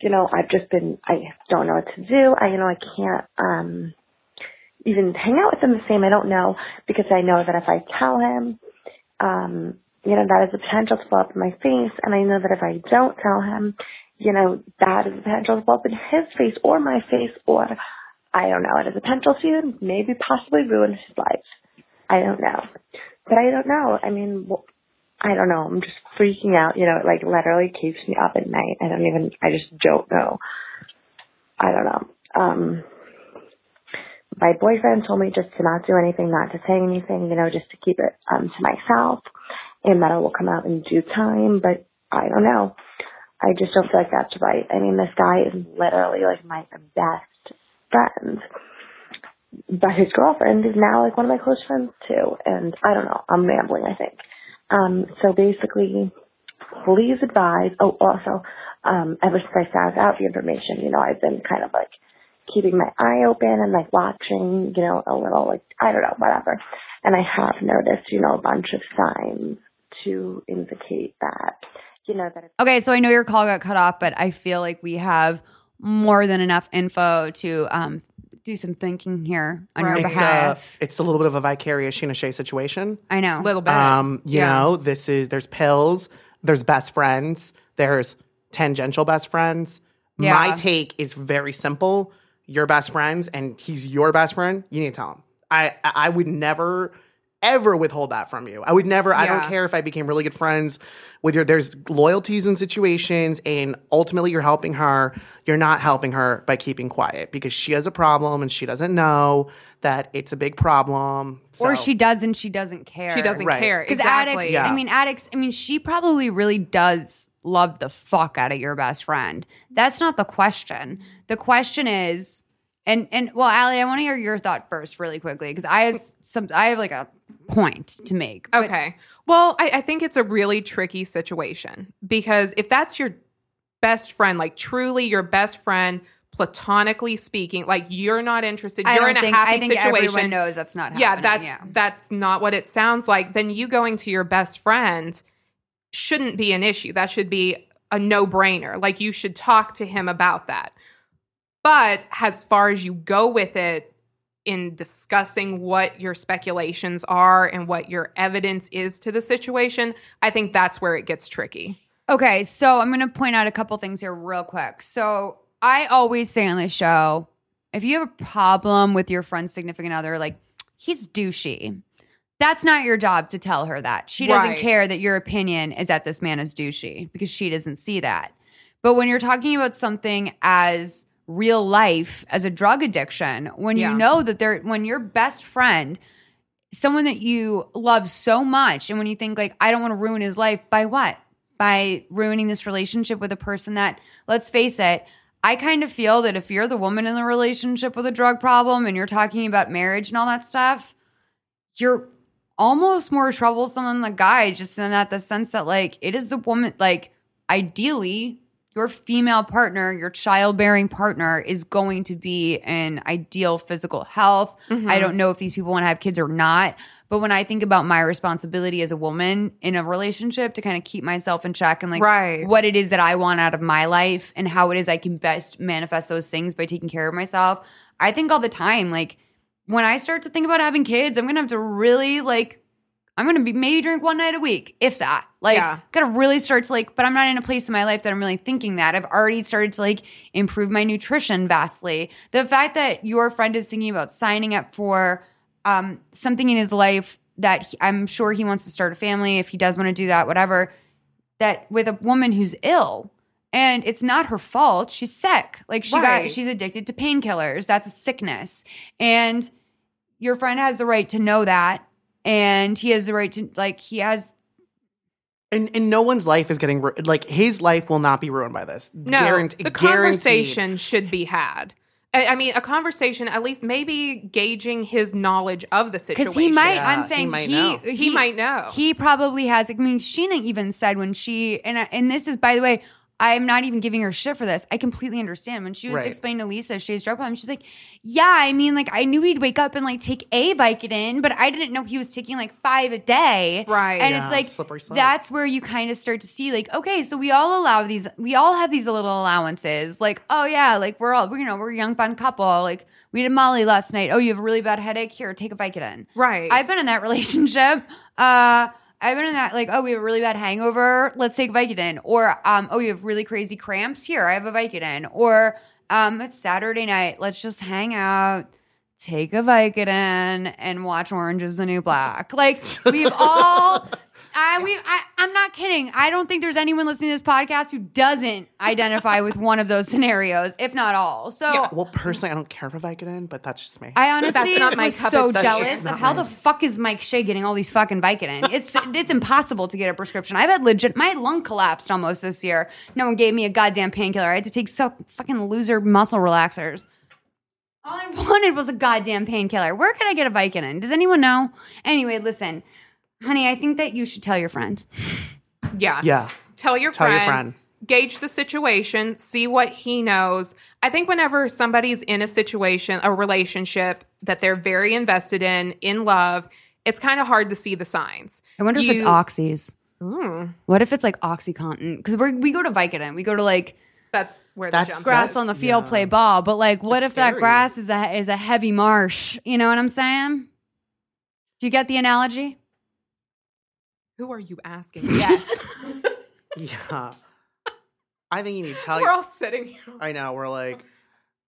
you know, I've just been, I don't know what to do. I, you know, I can't, um, even hang out with him the same. I don't know because I know that if I tell him, um, you know, that is a potential to blow up in my face. And I know that if I don't tell him, you know, that is a potential to blow up in his face or my face or I don't know. It is a potential to maybe possibly ruin his life. I don't know. But I don't know. I mean, I don't know. I'm just freaking out. You know, it like literally keeps me up at night. I don't even, I just don't know. I don't know. Um, my boyfriend told me just to not do anything, not to say anything, you know, just to keep it um, to myself and that it will come out in due time. But I don't know. I just don't feel like that's right. I mean, this guy is literally like my best friend. But his girlfriend is now like one of my close friends too. And I don't know. I'm rambling, I think. Um, so basically, please advise. Oh, also, um, ever since I found out the information, you know, I've been kind of like keeping my eye open and like watching, you know, a little like, I don't know, whatever. And I have noticed, you know, a bunch of signs to indicate that, you know, that it's Okay, so I know your call got cut off, but I feel like we have more than enough info to um, do some thinking here on your It's a, behalf. it's a little bit of a vicarious Sheena Shea situation. I know. a little bit. Um, you Yeah. know, this is there's pills, there's best friends, there's tangential best friends. Yeah. My take is very simple. Your best friends, and he's your best friend. You need to tell him. I I I would never ever withhold that from you. I would never. I don't care if I became really good friends with your. There's loyalties and situations, and ultimately you're helping her. You're not helping her by keeping quiet because she has a problem and she doesn't know that it's a big problem. or she doesn't, she doesn't care. she doesn't Right. care. Because Exactly. addicts, Yeah. I mean, addicts, I mean, she probably really does love the fuck out of your best friend. That's not the question. The question is, and and well, Allie, I want to hear your thought first, really quickly, because I have some, I have like a point to make. But- Okay. Well, I, I think it's a really tricky situation because if that's your best friend, like truly your best friend, platonically speaking, like you're not interested, I you're in a think, happy I think situation. everyone knows that's not yeah, that's yeah. that's not what it sounds like. Then you going to your best friend shouldn't be an issue. That should be a no-brainer. Like you should talk to him about that. But as far as you go with it in discussing what your speculations are and what your evidence is to the situation, I think that's where it gets tricky. Okay, so I'm going to point out a couple things here real quick. So I always say on this show, if you have a problem with your friend's significant other, like he's douchey, That's not your job to tell her that. She doesn't Right. care that your opinion is that this man is douchey because she doesn't see that. But when you're talking about something as real life as a drug addiction, when Yeah. you know that they're when your best friend, someone that you love so much, and when you think like, I don't want to ruin his life by what? By ruining this relationship with a person that, let's face it, I kind of feel that if you're the woman in the relationship with a drug problem and you're talking about marriage and all that stuff, you're almost more troublesome than the guy, just in that the sense that like it is the woman, like ideally, your female partner, your childbearing partner is going to be in ideal physical health. I mm-hmm. don't know if these people want to have kids or not. But when I think about my responsibility as a woman in a relationship to kind of keep myself in check and like Right. what it is that I want out of my life and how it is I can best manifest those things by taking care of myself, I think all the time, like when I start to think about having kids, I'm gonna have to really like I'm gonna be maybe drink one night a week, if that. Like, Yeah. gotta really start to like, but I'm not in a place in my life that I'm really thinking that. I've already started to like improve my nutrition vastly. The fact that your friend is thinking about signing up for um, something in his life that he, I'm sure he wants to start a family, if he does want to do that, whatever, that with a woman who's ill. And it's not her fault. She's sick. Like she got she's addicted to painkillers. That's a sickness. And your friend has the right to know that and he has the right to like he has And and no one's life is getting ru- like his life will not be ruined by this. No, Guarant- the guaranteed. conversation should be had. I, I mean, a conversation, at least maybe gauging his knowledge of the situation. because he might Yeah, i'm he saying might he know. He might know. he probably has i mean sheena even said when she and I- and this is by the way i'm not even giving her shit for this i completely understand when she was Right. explaining to lisa she has drug problem she's like yeah i mean like i knew he'd wake up and like take a vicodin but i didn't know he was taking like five a day Right. and Yeah, it's like slippery slope. that's where you kind of start to see like okay so we all allow these we all have these little allowances like oh yeah like we're all you know we're a young fun couple like we did molly last night oh you have a really bad headache here take a vicodin Right. I've been in that relationship. Uh, I've been in that like, oh, we have a really bad hangover. Let's take Vicodin. Or um, oh, you have really crazy cramps. Here, I have a Vicodin. Or um, it's Saturday night. Let's just hang out, take a Vicodin, and watch Orange Is the New Black. Like we've all. I we I, I'm not kidding. I don't think there's anyone listening to this podcast who doesn't identify with one of those scenarios, if not all. So Well, personally, I don't care for Vicodin, but that's just me. I honestly That's not my was cup so of- that's jealous just of not how my- the fuck is Mike Shea getting all these fucking Vicodin. It's it's impossible to get a prescription. I've had legit my lung collapsed almost this year. No one gave me a goddamn painkiller. I had to take so fucking loser muscle relaxers. All I wanted was a goddamn painkiller. Where can I get a Vicodin? Does anyone know? Anyway, listen, honey, I think that you should tell your friend. yeah. yeah. Tell your Tell friend. your friend. Gauge the situation, see what he knows. I think whenever somebody's in a situation, a relationship that they're very invested in, in love, it's kind of hard to see the signs. I wonder if it's oxys. Mm, What if it's like OxyContin? Because we we go to Vicodin. We go to like that's where the That's jump grass is. on the field yeah. play ball. But like, what It's if that grass is a is a heavy marsh? You know what I'm saying? Do you get the analogy? Who are you asking? Yes. Yeah. I think you need to tell We're all sitting here. I know. We're like,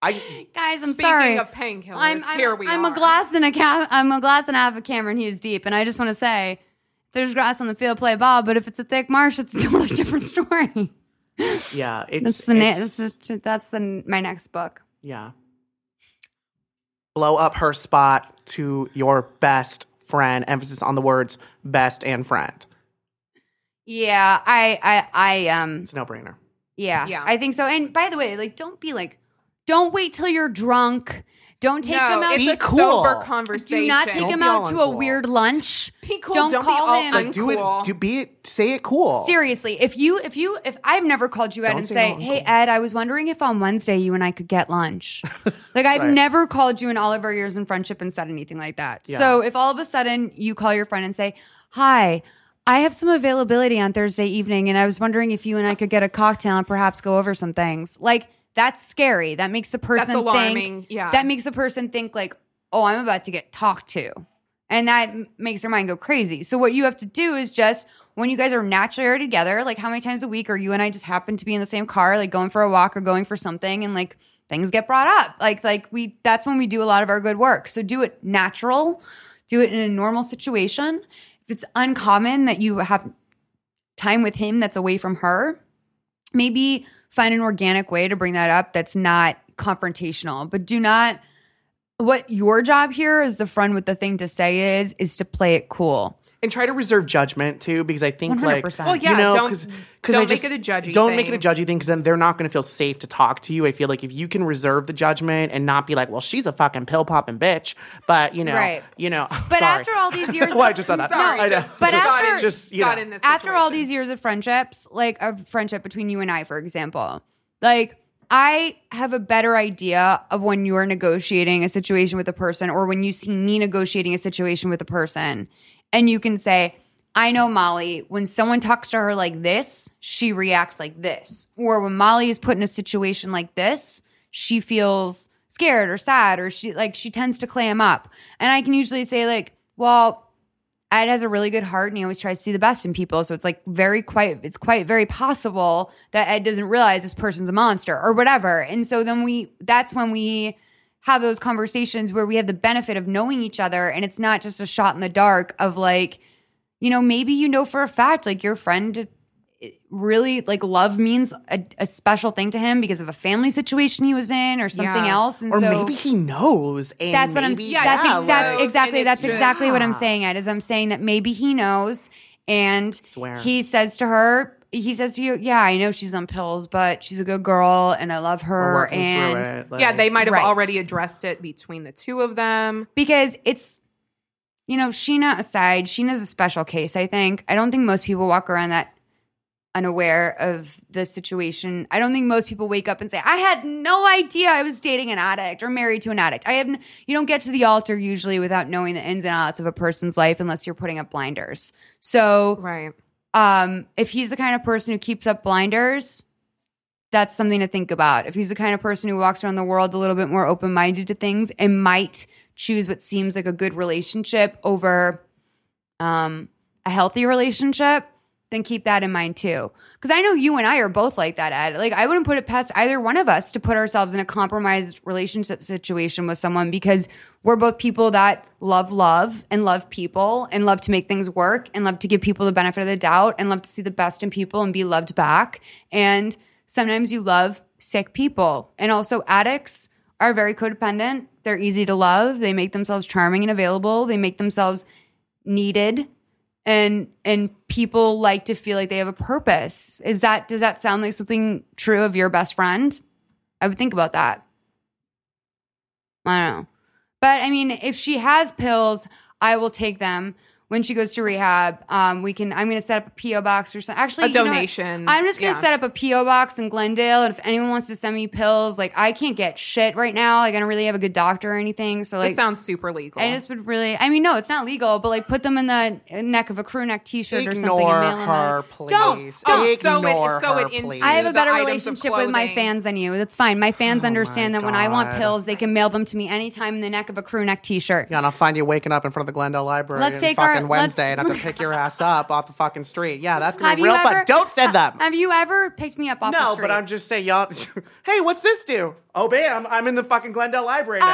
I. Guys, I'm Speaking sorry. of painkillers, I'm, I'm, here we I'm are. a glass and a ca- I'm a glass and a half of Cameron Hughes deep, and I just want to say, there's grass on the field, play ball. But if it's a thick marsh, it's a totally different story. Yeah. It's. That's the na- it's- this is, that's the my next book. Yeah. Blow up her spot to your best friend. Emphasis on the words best and friend. Yeah, I I I um It's a no brainer. Yeah, Yeah. I think so. And by the way, like, don't be like, don't wait till you're drunk. Don't take no, them out. it's Be a cool. sober Do conversation. Do not take Don't him out to a weird lunch. Be cool. Don't Don't, call be all him- Like, do it. Do be it. Say it cool. Seriously, if you if you if I've never called you Ed Don't and say say, "Hey. Ed, I was wondering if on Wednesday you and I could get lunch." like I've Right. never called you in all of our years in friendship and said anything like that. Yeah. So if all of a sudden you call your friend and say, "Hi, I have some availability on Thursday evening and I was wondering if you and I could get a cocktail and perhaps go over some things." Like that's scary. That makes the person That's alarming. think Yeah. that makes the person think like, "Oh, I'm about to get talked to." And that makes their mind go crazy. So what you have to do is just when you guys are naturally already together, like how many times a week are you and I just happen to be in the same car, like going for a walk or going for something, and like things get brought up. Like like we that's when we do a lot of our good work. So do it natural, do it in a normal situation. If it's uncommon that you have time with him that's away from her, maybe find an organic way to bring that up that's not confrontational. But do not what your job here as the friend with the thing to say is is to play it cool. And try to reserve judgment too, because I think like 100%. Well, yeah, you know, don't- 'cause- don't 'cause I make just- it a judgy Don't make it a judgy thing because then they're not going to feel safe to talk to you. I feel like if you can reserve the judgment and not be like, well, she's a fucking pill popping bitch, but you know, Right. you know. But sorry. after all these years well, I just said that. Sorry, I know. just- But got after- in- Just, you got know. in this after all situation. these years of friendships, like a friendship between you and I, for example, like I have a better idea of when you're negotiating a situation with a person or when you see me negotiating a situation with a person. And you can say, I know Molly, when someone talks to her like this, she reacts like this. Or when Molly is put in a situation like this, she feels scared or sad or she like she tends to clam up. And I can usually say, like, well, Ed has a really good heart and he always tries to see the best in people. So it's like very quite it's quite very possible that Ed doesn't realize this person's a monster or whatever. And so then we that's when we have those conversations where we have the benefit of knowing each other and it's not just a shot in the dark of like, you know, maybe you know for a fact like your friend eh, really like love means a, a special thing to him because of a family situation he was in or something Yeah. else. And or so maybe he knows. And that's what I'm. yeah, that's yeah, ex- that's like- exactly that's just- exactly what I'm saying. Ed is I'm saying that maybe he knows, and Swear. he says to her, he says to you, "Yeah, I know she's on pills, but she's a good girl, and I love her." And it. Like, yeah, they might have Right. already addressed it between the two of them. because it's you know Sheena aside, Sheena's a special case. I think I don't think most people walk around that unaware of the situation. I don't think most people wake up and say, "I had no idea I was dating an addict or married to an addict." I have n- you don't get to the altar usually without knowing the ins and outs of a person's life unless you're putting up blinders. So, Right. Um, if he's the kind of person who keeps up blinders, that's something to think about. If he's the kind of person who walks around the world a little bit more open minded to things and might choose what seems like a good relationship over um, a healthy relationship, then keep that in mind too. Because I know you and I are both like that, Ed. Like, I wouldn't put it past either one of us to put ourselves in a compromised relationship situation with someone because we're both people that love love and love people and love to make things work and love to give people the benefit of the doubt and love to see the best in people and be loved back. And sometimes you love sick people. And also, addicts are very codependent. They're easy to love. They make themselves charming and available. They make themselves needed and and people like to feel like they have a purpose. Is that does that sound like something true of your best friend? I would think about that. I don't know. But i mean if she has pills i will take them when she goes to rehab um, we can i'm going to set up a po box or something actually A you know donation. i'm just going to Yeah. set up a po box in glendale and if anyone wants to send me pills like i can't get shit right now like i don't really have a good doctor or anything so like it sounds super legal. I just would really. I mean, no, it's not legal, but like put them in the neck of a crew neck T-shirt or something. and Ignore mail them her, out. please. Don't. Oh, so it- Ignore so her, it please. I have a better relationship with my fans than you. That's fine. My fans Oh understand my that when I want pills, they can mail them to me anytime in the neck of a crew neck T-shirt. Yeah, and I'll find you waking up in front of the Glendale Library Let's take our- fucking Wednesday and I have to pick your ass up off the fucking street. Yeah, that's gonna Have be real fun. Don't send them. Have you ever picked me up off the street? no, but I'm just saying, y'all. hey, what's this do? Oh, bam! I'm in the fucking Glendale Library now,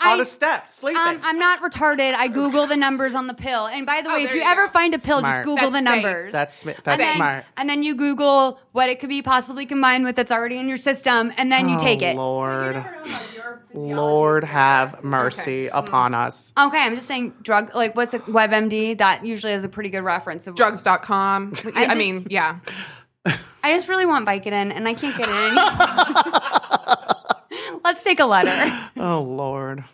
Uh, on I- a step, sleeping. Um, I'm not retarded. I Google the numbers on the pill. And by the Oh, way, if there you you ever find a pill, just Google That's the safe. numbers. that's sm- that's and then, smart. And then you Google what it could be possibly combined with that's already in your system, and then you oh, take it. Lord, Lord, have mercy upon us. Okay, I'm just saying drug like what's a WebMD that usually has a pretty good reference of Drugs.com. I, just- mean, yeah. I just really want Vicodin and I can't get it anymore. Let's take a letter. Oh Lord.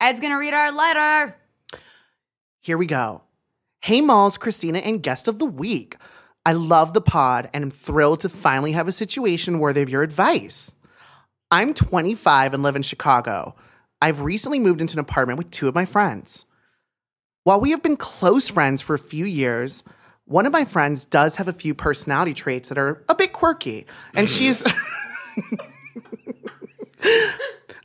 Ed's gonna read our letter. Here we go. Hey, Malls, Christina, and guest of the week. I love the pod and am thrilled to finally have a situation worthy of your advice. I'm 25 and live in Chicago. I've recently moved into an apartment with two of my friends. While we have been close friends for a few years, one of my friends does have a few personality traits that are a bit quirky, and she's.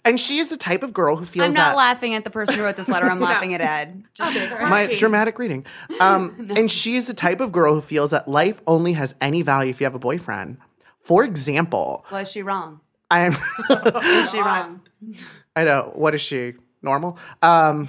and she is the type of girl who feels I'm not that laughing at the person who wrote this letter. I'm laughing at Ed. Just my dramatic reading. Um, And she is the type of girl who feels that life only has any value if you have a boyfriend. For example, was she wrong? I am. Was she wrong? I know. What is she? Normal? Um,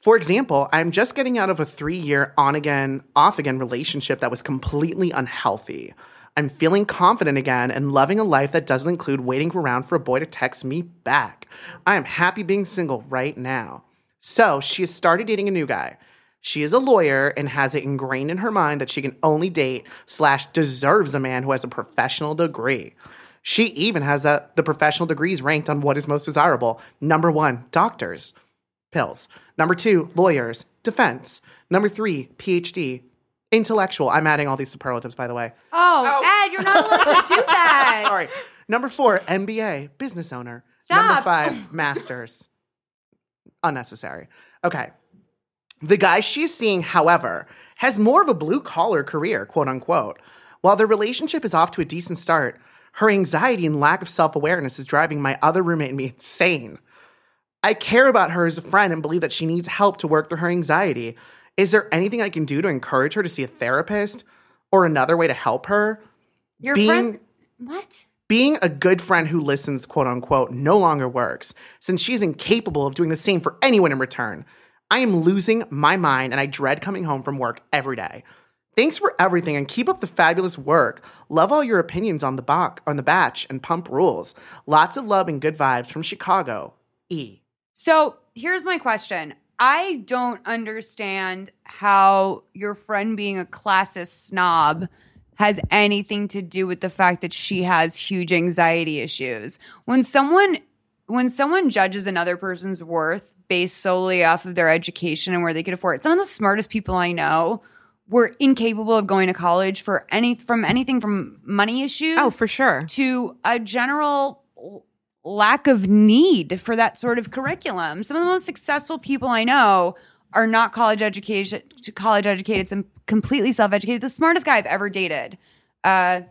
For example, I'm just getting out of a three year on again, off again relationship that was completely unhealthy. I'm feeling confident again and loving a life that doesn't include waiting around for a boy to text me back. I am happy being single right now. So she has started dating a new guy. She is a lawyer and has it ingrained in her mind that she can only date slash deserves a man who has a professional degree. She even has a, the professional degrees ranked on what is most desirable. Number one, doctors pills. Number two, lawyers, defense. Number three, PhD, intellectual. I'm adding all these superlatives, by the way. Oh, oh. Ed, you're not allowed to do that. Sorry. Number four, MBA, business owner. Number Stop. five, masters. Unnecessary. Okay. The guy she's seeing, however, has more of a blue collar career, quote unquote. While their relationship is off to a decent start, her anxiety and lack of self awareness is driving my other roommate and me insane. I care about her as a friend and believe that she needs help to work through her anxiety. Is there anything I can do to encourage her to see a therapist or another way to help her? Your Being- friend. What? Being a good friend who listens, quote unquote, no longer works since she's incapable of doing the same for anyone in return. I am losing my mind and I dread coming home from work every day. Thanks for everything and keep up the fabulous work. Love all your opinions on the bach, on the batch and pump rules. Lots of love and good vibes from Chicago. E. So here's my question. I don't understand how your friend being a classist snob has anything to do with the fact that she has huge anxiety issues. When someone when someone judges another person's worth based solely off of their education and where they could afford it, some of the smartest people I know were incapable of going to college for any from anything from money issues Oh, for sure. to a general lack of need for that sort of curriculum. Some of the most successful people I know are not college education college educated, some completely self-educated. The smartest guy I've ever dated. Uh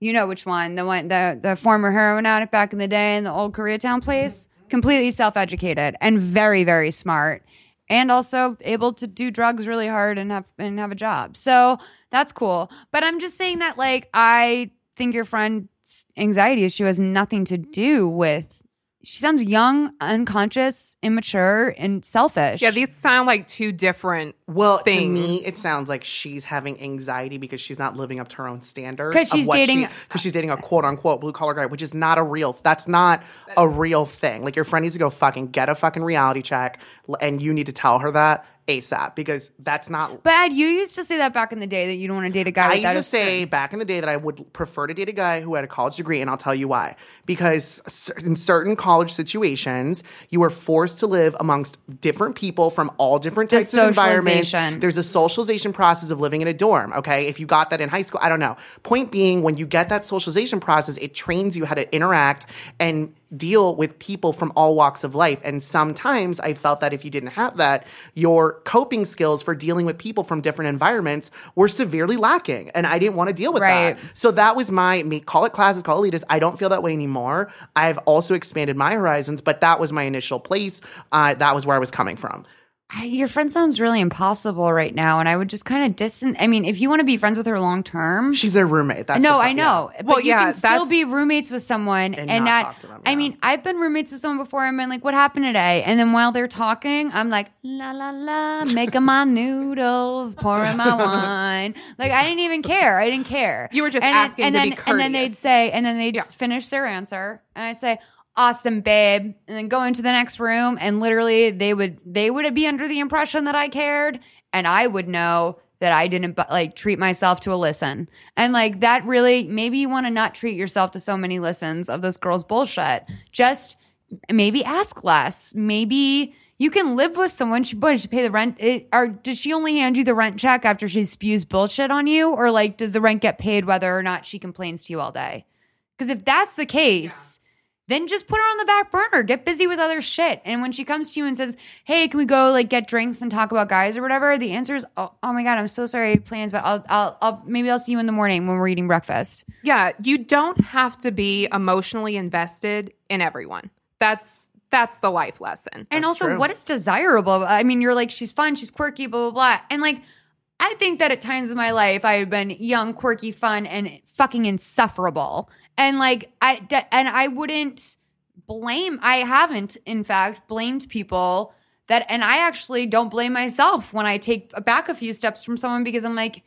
you know which one? The one the the former heroin addict back in the day in the old Koreatown place. Completely self-educated and very, very smart. And also able to do drugs really hard and have and have a job. So that's cool. But I'm just saying that like I think your friend's anxiety issue has nothing to do with she sounds young, unconscious, immature, and selfish. Yeah, these sound like two different. Well, Things. to me, it sounds like she's having anxiety because she's not living up to her own standards. 'Cause she's dating- because she's dating a quote unquote blue collar guy, which is not a real. That's not a real thing. Like your friend needs to go fucking get a fucking reality check, and you need to tell her that ASAP because that's not. But Ed, you used to say that back in the day that you don't want to date a guy I used to say back in the day that I would prefer to date a guy who had a college degree, and I'll tell you why. Because in certain college situations, you are forced to live amongst different people from all different types of environments. There's a socialization process of living in a dorm. Okay, if you got that in high school, I don't know. Point being, when you get that socialization process, it trains you how to interact and deal with people from all walks of life. And sometimes I felt that if you didn't have that, your coping skills for dealing with people from different environments were severely lacking. And I didn't want to deal with Right. that. So that was my me call it classes, call it elitist. I don't feel that way anymore. I've also expanded my horizons, but that was my initial place. Uh, that was where I was coming from. I- your friend sounds really impossible right now, and I would just kind of distance. I mean, if you want to be friends with her long term, She's their roommate. That's no, the- I know. But Well, you yeah, can still be roommates with someone And and, not that. talk to them, I yeah. mean, I've been roommates with someone before and been like, "What happened today?" And then while they're talking, I'm like, "La la la, making my noodles, pouring my wine." Like I didn't even care. I didn't care. You were just and then- asking and to then, be And then they'd say, and then they'd Yeah. finish their answer, and I'd say. Awesome, babe, and then go into the next room, and literally they would they would be under the impression that I cared, and I would know that I didn't like treat myself to a listen. And like that really, maybe you want to not treat yourself to so many listens of this girl's bullshit. Just maybe ask less. Maybe you can live with someone. She, she pay the rent? Eh, it, or does she only hand you the rent check after she spews bullshit on you? Or like, does the rent get paid whether or not she complains to you all day? Because if that's the case, then just put her on the back burner. Get busy with other shit. And when she comes to you and says, "Hey, can we go like get drinks and talk about guys or whatever?" The answer is, "Oh, oh my god, I'm so sorry, plans, but I'll, I'll, I'll maybe I'll see you in the morning when we're eating breakfast." Yeah, you don't have to be emotionally invested in everyone. That's that's the life lesson. And That's also, true. what is desirable? I mean, you're like, she's fun, she's quirky, blah, blah, blah. And like, I think that at times in my life, I have been young, quirky, fun, and fucking insufferable. And like, I and I wouldn't blame, I haven't, in fact, blamed people that and I actually don't blame myself when I take back a few steps from someone because I'm like,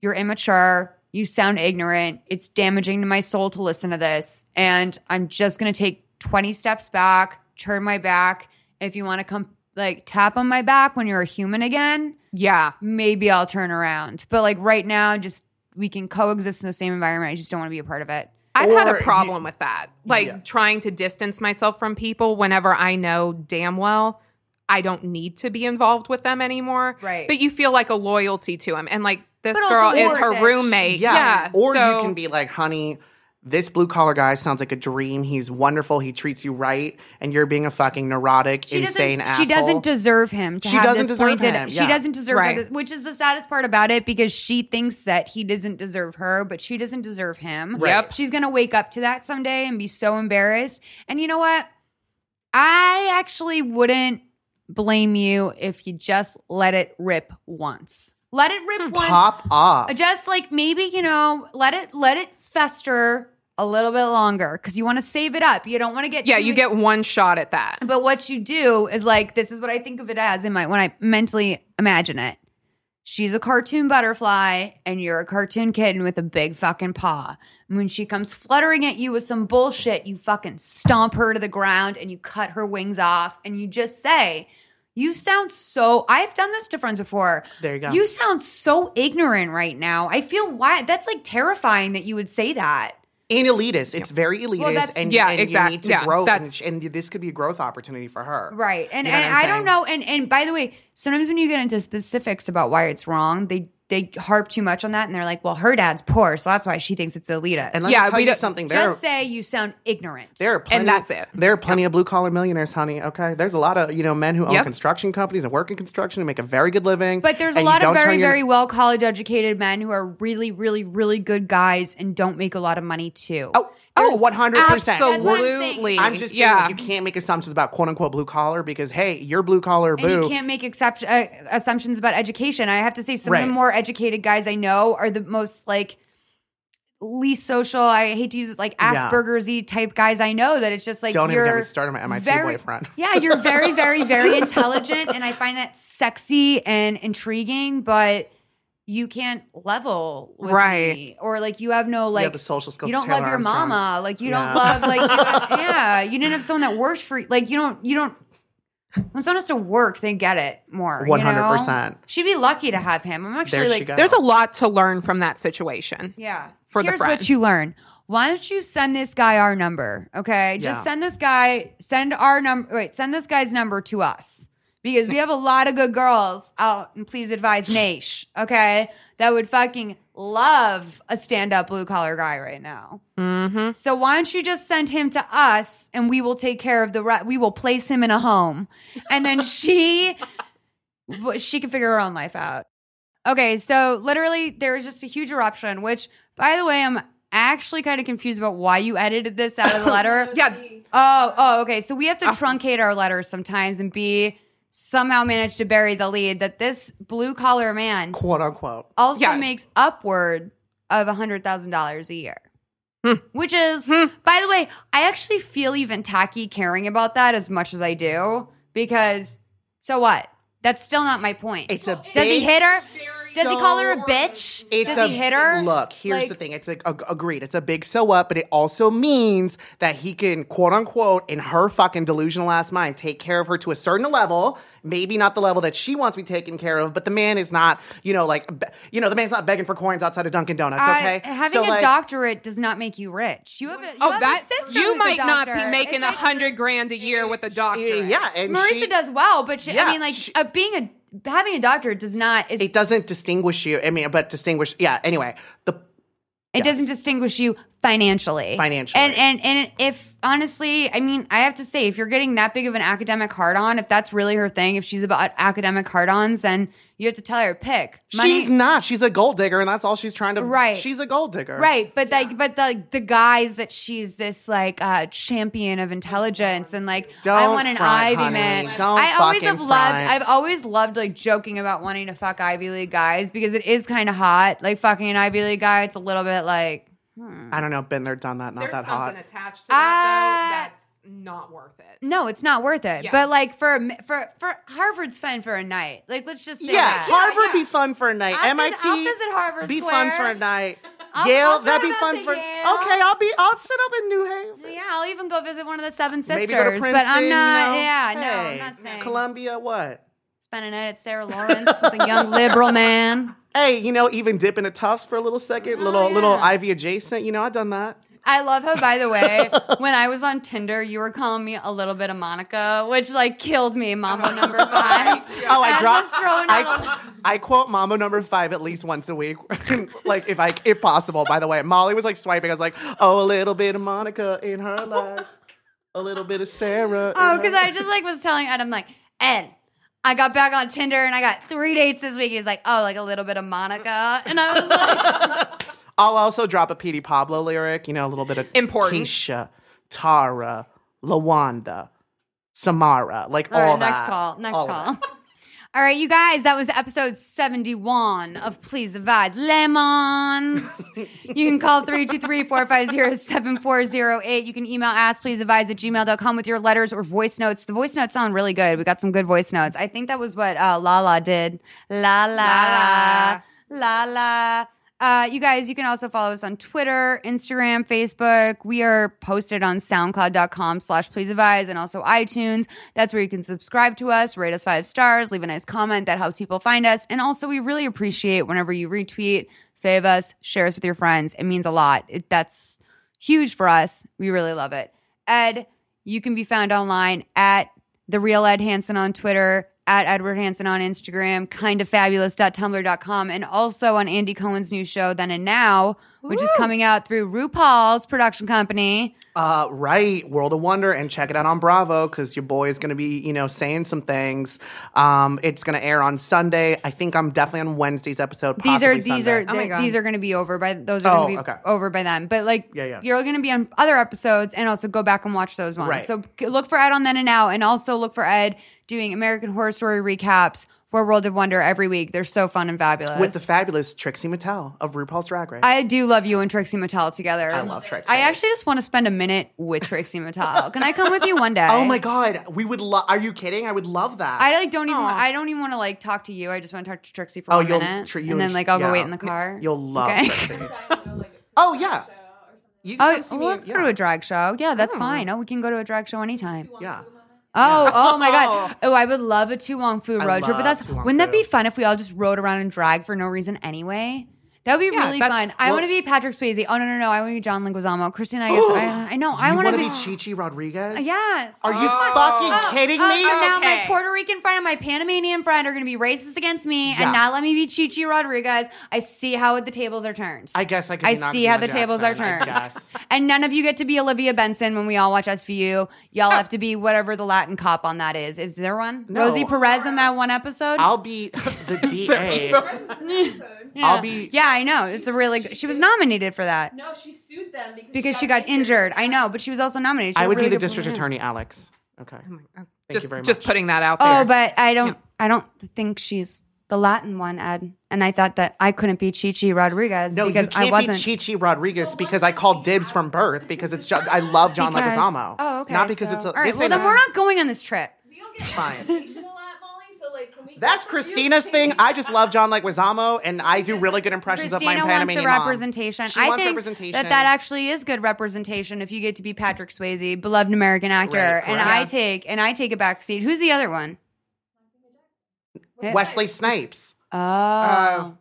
you're immature, you sound ignorant, it's damaging to my soul to listen to this. And I'm just gonna take 20 steps back, turn my back. If you want to come like tap on my back when you're a human again, Yeah. maybe I'll turn around. But like right now, just we can coexist in the same environment. I just don't want to be a part of it. I've had Or a you- problem with that. Like Yeah. trying to distance myself from people whenever I know damn well I don't need to be involved with them anymore. Right. But you feel like a loyalty to them. And like this But girl is her it. roommate. Yeah. Yeah. Or So- you can be like, honey, this blue collar guy sounds like a dream. He's wonderful. He treats you right, and you're being a fucking neurotic, She insane doesn't. asshole. She doesn't deserve him. To She have doesn't this deserve pointed- him, She doesn't deserve, Right. to- which is the saddest part about it because she thinks that he doesn't deserve her, but she doesn't deserve him. Right. Yep. She's gonna wake up to that someday and be so embarrassed. And you know what? I actually wouldn't blame you if you just let it rip once. Let it rip hmm. once. pop off. Just like maybe you know, let it let it fester a little bit longer because you want to save it up. You don't want to get yeah, you get one shot at that. but what you do is like this is what I think of it as in my when I mentally imagine it. She's a cartoon butterfly and you're a cartoon kitten with a big fucking paw. And when she comes fluttering at you with some bullshit, you fucking stomp her to the ground and you cut her wings off and you just say, You sound so I've done this to friends before. There you go. You sound so ignorant right now. I feel why that's like terrifying that you would say that. And elitist. It's very elitist, that's- and, Yeah, and exact- you need to yeah, grow, and, and this could be a growth opportunity for her. Right. And You know and I'm I don't know and and by the way, sometimes when you get into specifics about why it's wrong, they they harp too much on that and they're like, "Well, her dad's poor, so that's why she thinks it's elitist." And let Yeah, me tell we you don't- something. There, Just say you sound ignorant. there are plenty, And that's it. There are plenty of blue collar millionaires, honey. Okay, there's a lot of you know men who own Yep. construction companies and work in construction and make a very good living. but there's a lot of very your- very well college educated men who are really really really good guys and don't make a lot of money too. Oh, oh, one hundred percent. That's I'm. Absolutely. I'm just saying, yeah. like, you can't make assumptions about quote unquote blue collar because hey, you're blue collar and you can't make except, uh, assumptions about education. I have to say, some of the more educated guys I know are the most like least social. I hate to use it like Yeah. Asperger's y type guys I know that it's just like Don't even you're get me started on my MIT very- boyfriend. yeah, you're very, very, very intelligent, and I find that sexy and intriguing, but. You can't level with Right. me, or like you have no like the social skills You don't love your Armstrong. mama, like you Yeah. don't love like you have, yeah. You didn't have someone that works for you. Like you don't you don't when someone has to work, they get it more. 100%. She'd be lucky to have him. I'm actually There like. There's a lot to learn from that situation. yeah. For the Here's what you learn. Why don't you send this guy our number? Okay, just Yeah. send this guy. Send our number. Wait, send this guy's number to us because we have a lot of good girls out. And please advise Nash. Okay, that would fucking love a stand-up blue collar guy right now. Mm-hmm. So why don't you just send him to us and we will take care of the re- we will place him in a home and then she she can figure her own life out. Okay, so literally there was just a huge eruption which by the way I'm actually kind of confused about why you edited this out of the letter. Yeah. Oh, oh, okay. So we have to Ah. truncate our letters sometimes and be somehow managed to bury the lead that this blue collar man quote unquote. also Yeah. makes upward of a hundred thousand dollars a year. Hmm. Which is, by the way, I actually feel even tacky caring about that as much as I do because so what? That's still not my point. It's a Does he hit her? Does he call her a bitch? It's Does a, he hit her? Look, here's Like- the thing. It's like ag- agreed. It's a big so what, but it also means that he can quote unquote in her fucking delusional ass mind take care of her to a certain level. Maybe not the level that she wants to be taken care of, but the man is not, you know, like, be- you know, the man's not begging for coins outside of Dunkin' Donuts. I- Okay, having So, a like, doctorate does not make you rich. You have a, you Oh, have that a sister you who's a might not be making a like- hundred grand a year with a doctor. Yeah, and Marisa she- does well, but she, Yeah, I mean, like she- uh, being a having a doctorate does not. Is, It doesn't distinguish you. I mean, but distinguish. Yeah. Anyway, the It Yes. doesn't distinguish you financially. Financially. And and and if honestly, I mean, I have to say, if you're getting that big of an academic hard on, if that's really her thing, if she's about academic hard ons, then you have to tell her pick. she's not. She's a gold digger, and that's all she's trying to. Right. She's a gold digger. Right, but like, but the the guys that she's this like uh, champion of intelligence and like I Don't I want an front, Ivy honey. man. Don't I always fucking have loved. I've always loved like joking about wanting to fuck Ivy League guys because it is kind of hot. Like fucking an Ivy League guy, it's a little bit like I don't know. Been there, done that. Not There's that hot. something attached to that Ah. though. That's not worth it. No, it's not worth it. Yeah. But like for for for Harvard's fun for a night. Like let's just say Yeah, that. Harvard be fun for a night. I'll MIT visit- I'll visit Harvard be Square. fun for a night. I'll- Yale, I'll that'd be fun for. Yale. Okay, I'll be. I'll sit up in New Haven. Yeah, I'll even go visit one of the seven sisters. Maybe go to Princeton. but I'm not. you know? Yeah, no, I'm not saying. Columbia. What? Spend a night at Sarah Lawrence with a young liberal man. Hey, you know, even dip into Tufts for a little second, Oh, little little Ivy adjacent. You know, I've done that. I love how, by the way, when I was on Tinder, you were calling me a little bit of Monica, which like killed me, Mambo number five. Oh, I dropped. was throwing out I, I quote Mambo number five at least once a week, like if I if possible. By the way, Molly was like swiping. I was like, oh, a little bit of Monica in her oh life, a little bit of Sarah. Oh, because I just like was telling Ed, I'm like, Ed, I got back on Tinder and I got three dates this week. He's like, oh, like a little bit of Monica. And I was like, I'll also drop a Petey Pablo lyric, you know, a little bit of Important. Keisha, Tara, Lawanda, Samara, like all all, right, that. next call. Next All call. All right, you guys, that was episode 71 of Please Advise Lemons. you can call 323-450-7408. You can email askpleaseadvise at gmail.com with your letters or voice notes. The voice notes sound really good. We got some good voice notes. I think that was what uh, Lala did. Lala. Lala. Uh, you guys, you can also follow us on Twitter, Instagram, Facebook. We are posted on soundcloud.com slash please advise and also iTunes. That's where you can subscribe to us, rate us five stars, leave a nice comment. That helps people find us. And also, we really appreciate whenever you retweet, fave us, share us with your friends. It means a lot. It, that's huge for us. We really love it. Ed, you can be found online at the real Ed Hansen on Twitter, at Edward Hansen on Instagram, kindofabulous.tumblr.com, and also on Andy Cohen's new show, Then and Now, which is coming out through RuPaul's production company. Uh, right, World of Wonder, and check it out on Bravo because your boy is going to be, you know, saying some things. Um, it's going to air on Sunday. I think I'm definitely on Wednesday's episode. These are these Sunday. are Oh my God. these are going to be over by those are Oh, going to be okay. over by then. But like, Yeah, yeah. you're going to be on other episodes, and also go back and watch those ones. Right. So look for Ed on Then and Now, and also look for Ed doing American Horror Story recaps for World of Wonder every week. They're so fun and fabulous. with the fabulous Trixie Mattel of RuPaul's Drag Race. I do love you and Trixie Mattel together. I love Trixie. I actually just want to spend a minute with Trixie Mattel. Can I come with you one day? oh my god, we would love. Are you kidding? I would love that. I like don't even. Aw. I don't even want to like talk to you. I just want to talk to Trixie for Oh, one you'll- minute, tr- you'll- and then like I'll yeah. go wait in the car. You'll love Okay. Trixie. oh yeah. You can Oh, come see me we'll and- go to a drag show. Yeah, Oh. that's fine. Oh, we can go to a drag show anytime. yeah. Oh, oh my god. Oh, I would love a To Wong Foo I road trip, but love that's To Wong wouldn't that Foo. be fun if we all just rode around and drag for no reason anyway? That would be Yeah, really that's- fun. I want to be Patrick Swayze. Oh no, no, no! I want to be John Leguizamo. Christina, I guess I, I know. I want to be. be Chi Chi Rodriguez? Uh, yes. Are you Oh. fucking oh, kidding Oh, me? so now my Puerto Rican friend and my Panamanian friend are going to be racist against me Yeah. and not let me be Chichi Rodriguez. I see how the tables are turned. I guess I could. I be see how the tables are turned. guess. And none of you get to be Olivia Benson when we all watch SVU. Y'all have to be whatever the Latin cop on that is. Is there one? No. Rosie Perez in that one episode? I'll be the DA. Yeah. I'll be- Yeah, I know. It's a really good. She was nominated for that No, she sued them because, because she got injured. I know, but she was also nominated. She I would really be the district performance. attorney, Alex. Okay. Oh Thank just, you very much. just putting that out there. Oh, but I don't. I don't think she's the Latin one, Ed. And I thought that I couldn't be Chichi Rodriguez No, because you can't I wasn't. be Chi Chi Rodriguez because I called dibs from birth because it's just, I love John because- Leguizamo. Oh, okay. Not because so- it's a. all right. this Well, then we're not going on this trip. We don't get Fine. representation a lot, Molly. So like, can we? That's Christina's thing. I just love John Leguizamo, and I do really good impressions of my Christina wants Panamanian mom. representation. She I wants think representation. that that actually is good representation if you get to be Patrick Swayze, beloved American actor, Right, and. I take and I take a back seat. Who's the other one? Wesley Snipes. Uh, oh,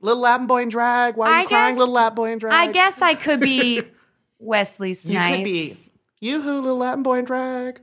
Little Latin boy in drag. Why are you I crying, guess- little Latin boy in drag? I guess I could be Wesley you Snipes. could be. You who, little Latin boy in drag?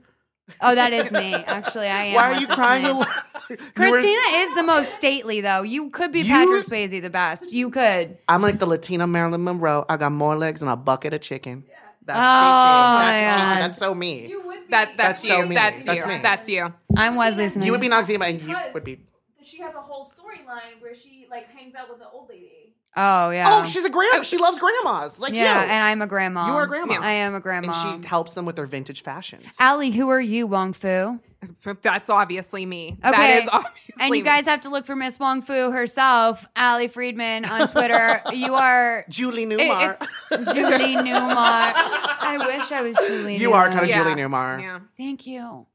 Oh, that is me. Actually, I am. Why are you crying, Snipes. little? Were- Christina is the most stately, though. You could be You- Patrick Swayze the best. You could. I'm like the Latina Marilyn Monroe. I got more legs than a bucket of chicken. That's Oh, Chi-Chi. That's Chi-Chi. God. That's so me. You would be. that, that's, That's so you. me. That's That's you. me. That's you. I'm Wesley Snipes. You would be Noxeema, and you Because would be. she has a whole storyline where she like hangs out with the old lady. Oh, oh yeah. Oh, she's a grandma. She loves grandmas. Like yeah, you. and I'm a grandma. You are a grandma. I am a grandma. and she helps them with their vintage fashions. Allie, who are you, Wong Foo? That's obviously me. Okay. That is obviously And you me. guys have to look for Miss Wong Foo herself, Allie Friedman on Twitter. you are Julie It- Newmar. it's Julie Newmar. I wish I was Julie. you are kind of Yeah. Julie Newmar. yeah. Thank you,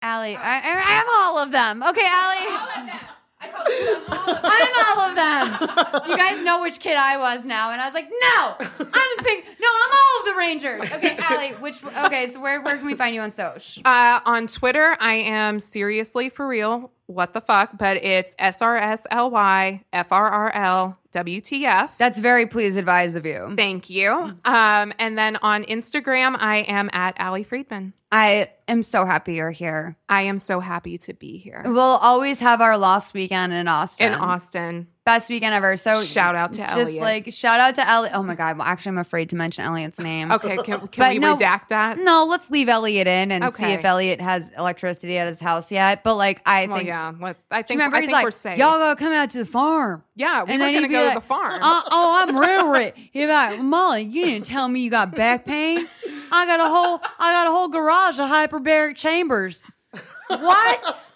Allie. I, I, I am all of them. Okay, Allie. I call you all of I'm all of them. You guys know which kid I was now, and I was like, no, I'm the pink. No, I'm all of the Rangers. Okay, Allie. Which? Okay, so where where can we find you on Soch? Uh, on Twitter, I am seriously for real. What the fuck? But it's S R S L Y F R R L W T F. That's very please advise of you. Thank you. Um, and then on Instagram, I am at Allie Friedman. I am so happy you're here. I am so happy to be here We'll always have our lost weekend in Austin. in Austin. Best weekend ever. So Shout out to Elliot. just Elliot. like shout out to Elliot. Oh my god. Well, actually, I'm afraid to mention Elliot's name. Okay, can, can we no- redact that? No, let's leave Elliot in and see if Elliot has electricity at his house yet. But like, I Well, think. yeah. What, I think, remember I he's think like, we're safe. y'all gotta come out to the farm. yeah, we and were gonna go like, to the farm. Uh, oh, I'm real rich. Be like, Molly, you didn't tell me you got back pain. I got a whole, I got a whole garage of hyperbaric chambers. What?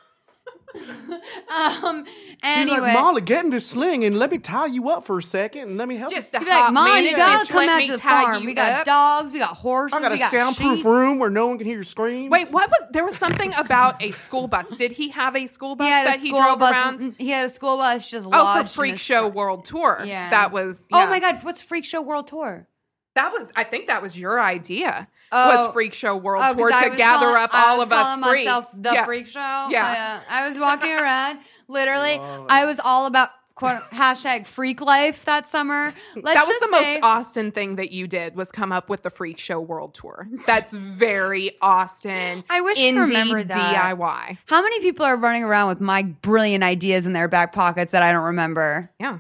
um. He's like, Molly, get in this sling and let me tie you up for a second and let me help Just you. a He'd like, hot Mom, minute, you gotta come out me to the tie farm. We got up. dogs, we got horses, I got we a got soundproof sheep. room where no one can hear your screams. Wait, what was there was something about a school bus? Did he have a school bus He had a that he school drove bus. around? He had a school bus just Oh, for Freak Show front. World Tour. Yeah. that was. Oh my God! What's Freak Show World Tour? that was. I think that was your idea. Oh. was Freak Show World Oh, 'cause Tour to gather calling- up I all was of us freaks. myself the yeah. freak show. Yeah. Uh, I was walking around, literally. I was all about quote hashtag freak life that summer. Let's that was the say- most Austin thing that you did was come up with the Freak Show World Tour. That's very Austin. I wish you indie remembered that. DIY. How many people are running around with my brilliant ideas in their back pockets that I don't remember? Yeah.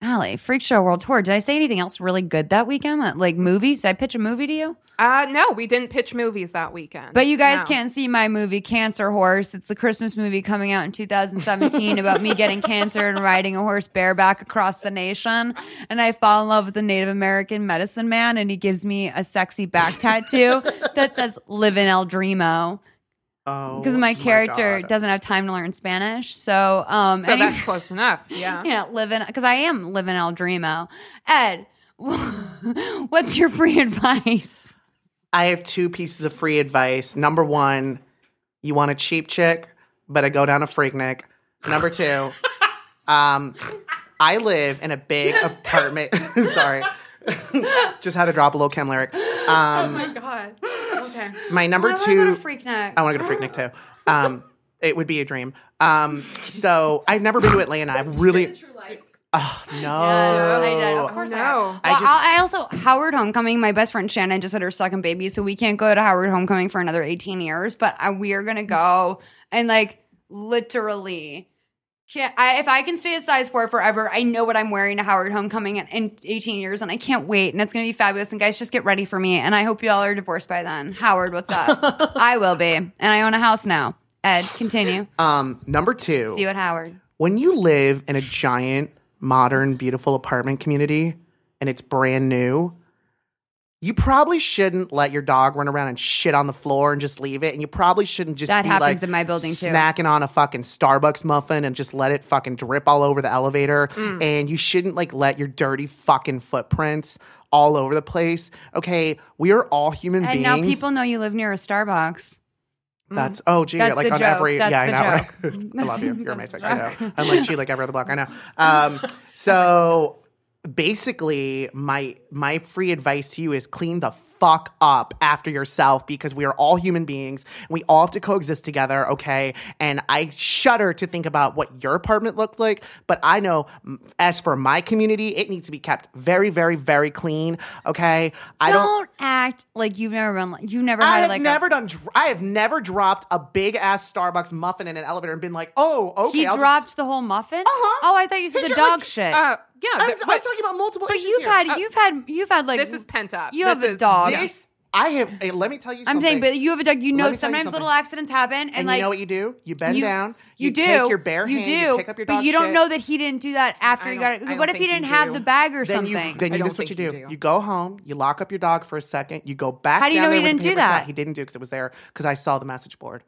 Allie, Freak Show World Tour. Did I say anything else really good that weekend? Like movies? Did I pitch a movie to you? Uh, no, we didn't pitch movies that weekend. But you guys No. can't see my movie Cancer Horse. It's a Christmas movie coming out in 2017 about me getting cancer and riding a horse bareback across the nation. And I fall in love with a Native American medicine man, and he gives me a sexy back tattoo that says "Live in El Dremo" oh, because my character God. doesn't have time to learn Spanish. So, um, So any- that's close enough. Yeah. yeah, live in because I am living El Dremo. Ed, what's your free advice? I have two pieces of free advice. Number one, you want a cheap chick, but I go down to Freaknik. Number two, um, I live in a big apartment. Sorry. Just had to drop a little chem lyric. Um, Oh my God. Okay. my number I two. want to Freaknik. I want to go to Freaknik too. Um, it would be a dream. Um, so I've never been to Atlanta. I've really. True life. Oh, no. Yes, I did. Of course, no. I, have. Well, I just- I, I also Howard Homecoming. My best friend Shannon just had her second baby, so we can't go to Howard Homecoming for another eighteen years. But I, we are gonna go and like literally. Can't, I, if I can stay a size four forever, I know what I'm wearing to Howard Homecoming in, in 18 years, and I can't wait. And it's going to be fabulous. And guys, just get ready for me. And I hope you all are divorced by then. Howard, what's up? I will be, and I own a house now. Ed, continue. Um, number two. See you at Howard. when you live in a giant, modern, beautiful apartment community and it's brand new, you probably shouldn't let your dog run around and shit on the floor and just leave it. And you probably shouldn't just That be happens like in my building, too. snacking on a fucking Starbucks muffin and just let it fucking drip all over the elevator. Mm. And you shouldn't like let your dirty fucking footprints all over the place. Okay, we are all human And beings. now people know you live near a Starbucks. That's oh gee, That's like the on joke. every That's yeah, I know. I love you. You're amazing. I know. I'm like gee, like every other block. I know. Um, so basically, my my free advice to you is clean the fuck up after yourself because we are all human beings. And we all have to coexist together. Okay, and I shudder to think about what your apartment looked like. But I know, mm, as for my community, it needs to be kept very, very, very clean. Okay, I don't. don't act like you've never been like you've never I had have like never a, done. I have never dropped a big ass Starbucks muffin in an elevator and been like, "Oh, okay." he I'll just- dropped the whole muffin. Uh-huh. Oh, I thought you said He the did, like, dog shit. Uh, yeah. I'm, th- I'm talking about multiple. but issues you've here. had Uh, you've had you've had like this is pent up. you This have a dog. This I have. hey, let me tell you. Something. I'm saying, but you have a dog. You know, me tell you sometimes little accidents happen, and, And like you know what you do? You bend you- down. You, do. take your bare you hand. do. You pick up your but dog you don't shit. know that he didn't do that after I he got. it. What if he didn't have do. the bag or then something? you then you don't this is what you think do. you you go home. You lock up your dog for a second. You go back. How do you know he didn't do paper towel. that? He didn't do because it was there because I saw the message board.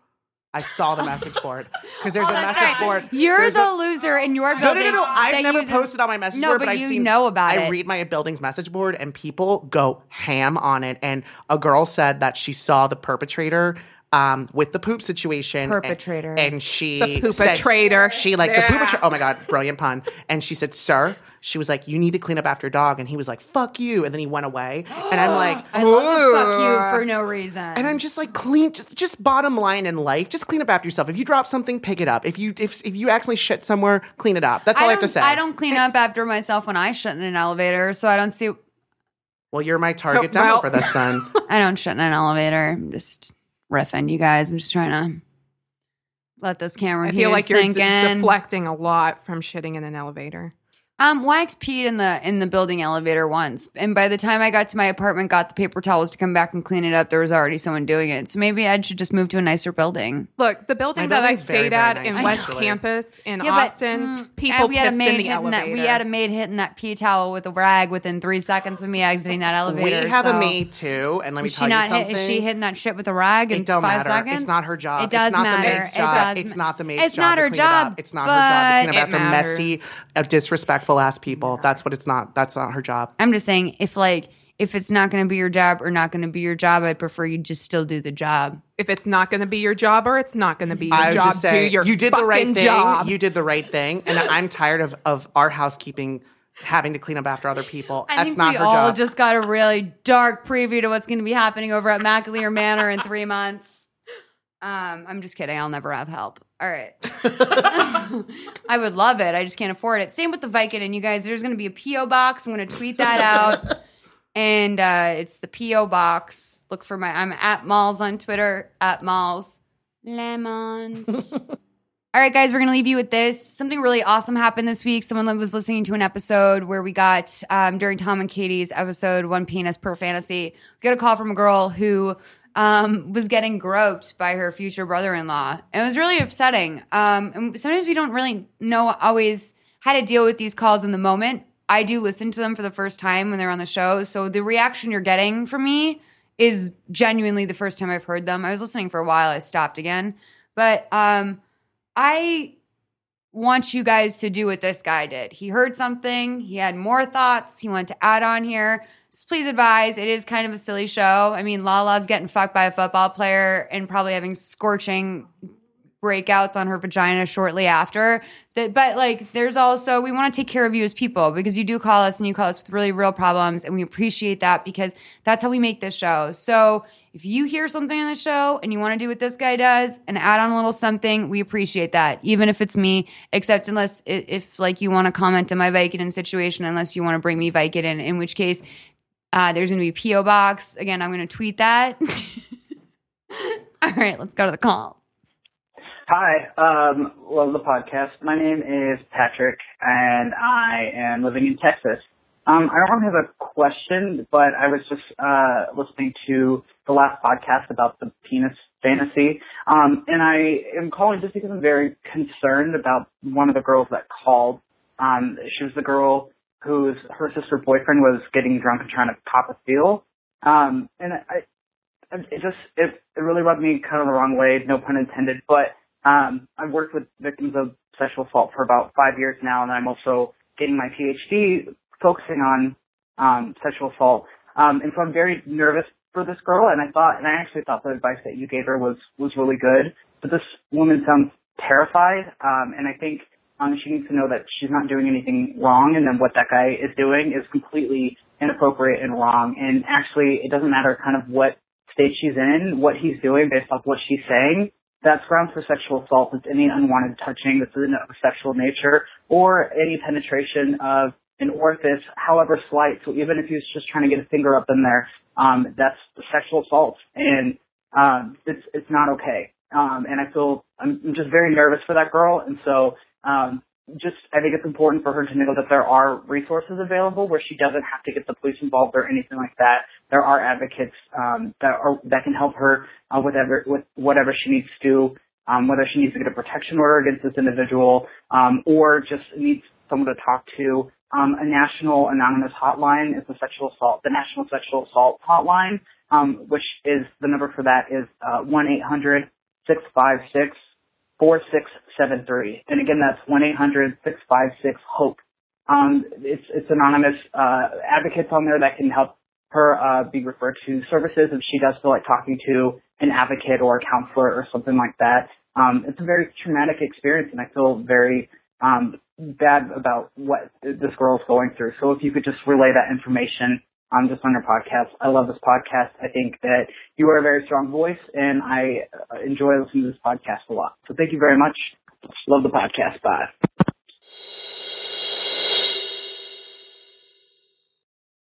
I saw the message board because there's Oh, a message right. board. You're the a- loser in your building. no, no, no. I've never uses- posted on my message No, board, but but, I've you seen. know about I it. read my building's message board, and people go ham on it. And a girl said that she saw the perpetrator. Um, with the poop situation, Perpetrator. and, she The said- poopatrator. she like the Yeah. poopatrator. Oh my god, brilliant pun! And she said, "Sir," she was like, "You need to clean up after dog," and he was like, "Fuck you," and then he went away. And I'm like, I love the fuck you for no reason. and I'm just like clean. Just, just bottom line in life, just clean up after yourself. If you drop something, pick it up. If you if if you accidentally shit somewhere, clean it up. That's all I, have to say. I don't clean up after myself when I shit in an elevator, so I don't see. Well, you're my target demo well. for this then. I don't shit in an elevator. I'm just riffing, you guys. I'm just trying to let this camera I feel like you're sink de- in. deflecting a lot from shitting in an elevator. Um, Wax peed in the in the building elevator once, and by the time I got to my apartment, got the paper towels to come back and clean it up, there was already someone doing it. So maybe I should just move to a nicer building. Look, the building My that I building's very, stayed very at nice, in West actually. Campus in Yeah, but, Austin, mm, people and we had a pissed maid in the hitting elevator. That, we had a maid hitting that pee towel with a rag within three seconds of me exiting that elevator. we have so- a maid too, and let me Is tell she not you something. hit, is she hitting that shit with a rag in it don't five matter. seconds? It's not her job. It does it's not matter. The maid's It job. does It's ma- not the maid's It's job. not to her clean it job, up. It's not her job to but- clean up It after matters. messy, disrespectful ass people. That's what it's not. That's not her job. I'm just saying, if like if it's not going to be your job or not going to be your job, I'd prefer you just still do the job. if it's not going to be your job or it's not going to be your I would job, just say do your you did the right thing. job. You did the right thing, and I'm tired of of our housekeeping having to clean up after other people. I That's think not we her all job. just got a really dark preview to what's going to be happening over at McAleer Manor in three months. Um, I'm just kidding. I'll never have help. All right. I would love it. I just can't afford it. Same with the Vicodin, you guys. There's going to be a PO box. I'm going to tweet that out, and uh, it's the PO box. Look for my. I'm at Malls on Twitter. At Malls Lemons. All right, guys, we're going to leave you with this. Something really awesome happened this week. Someone was listening to an episode where we got, um, during Tom and Katie's episode, One Penis Per Fantasy, we got a call from a girl who um, was getting groped by her future brother in law. It was really upsetting. Um, and sometimes we don't really know always how to deal with these calls in the moment. I do listen to them for the first time when they're on the show. So the reaction you're getting from me is genuinely the first time I've heard them. I was listening for a while, I stopped again. But um, I want you guys to do what this guy did. He heard something, he had more thoughts, he wanted to add on here. Please advise, it is kind of a silly show. I mean, Lala's getting fucked by a football player and probably having scorching breakouts on her vagina shortly after. That but like there's also we want to take care of you as people because you do call us and you call us with really real problems and we appreciate that because that's how we make this show. So if you hear something on the show and you want to do what this guy does and add on a little something, we appreciate that. Even if it's me, except unless if like you want to comment on my Vicodin situation, unless you want to bring me Vicodin, in which case uh, there's going to be a PO box. Again, I'm going to tweet that. All right, let's go to the call. Hi, um, love the podcast. My name is Patrick, and I am living in Texas. Um, I don't really have a question, but I was just uh, listening to the last podcast about the penis fantasy, um, and I am calling just because I'm very concerned about one of the girls that called. Um, she was the girl whose her sister boyfriend was getting drunk and trying to pop a seal, um, and I, it just it, it really rubbed me kind of the wrong way, no pun intended. But um, I've worked with victims of sexual assault for about five years now, and I'm also getting my PhD focusing on um, sexual assault. Um, and so I'm very nervous for this girl, and I thought, and I actually thought the advice that you gave her was was really good. But this woman sounds terrified, um, and I think um, she needs to know that she's not doing anything wrong, and then what that guy is doing is completely inappropriate and wrong. And actually, it doesn't matter kind of what state she's in, what he's doing based off what she's saying. That's grounds for sexual assault. It's any unwanted touching that's of a sexual nature, or any penetration of an orifice, however slight. So even if he's just trying to get a finger up in there, um, that's sexual assault, and um, it's it's not okay. Um, and I feel I'm I'm just very nervous for that girl, and so um, just I think it's important for her to know that there are resources available where she doesn't have to get the police involved or anything like that. There are advocates um, that are that can help her uh, with ever, with whatever she needs to um, whether she needs to get a protection order against this individual um, or just needs someone to talk to. Um, a national anonymous hotline is the sexual assault, the National Sexual Assault Hotline, um, which is the number for that is uh, one eight hundred six five six 4673. And again, that's 1-800-656-HOPE. Um, it's, it's anonymous, uh, advocates on there that can help her, uh, be referred to services if she does feel like talking to an advocate or a counselor or something like that. Um, it's a very traumatic experience and I feel very, um, bad about what this girl is going through. So if you could just relay that information um, just on your podcast. I love this podcast. I think that you are a very strong voice, and I uh, enjoy listening to this podcast a lot. So thank you very much. Love the podcast. Bye.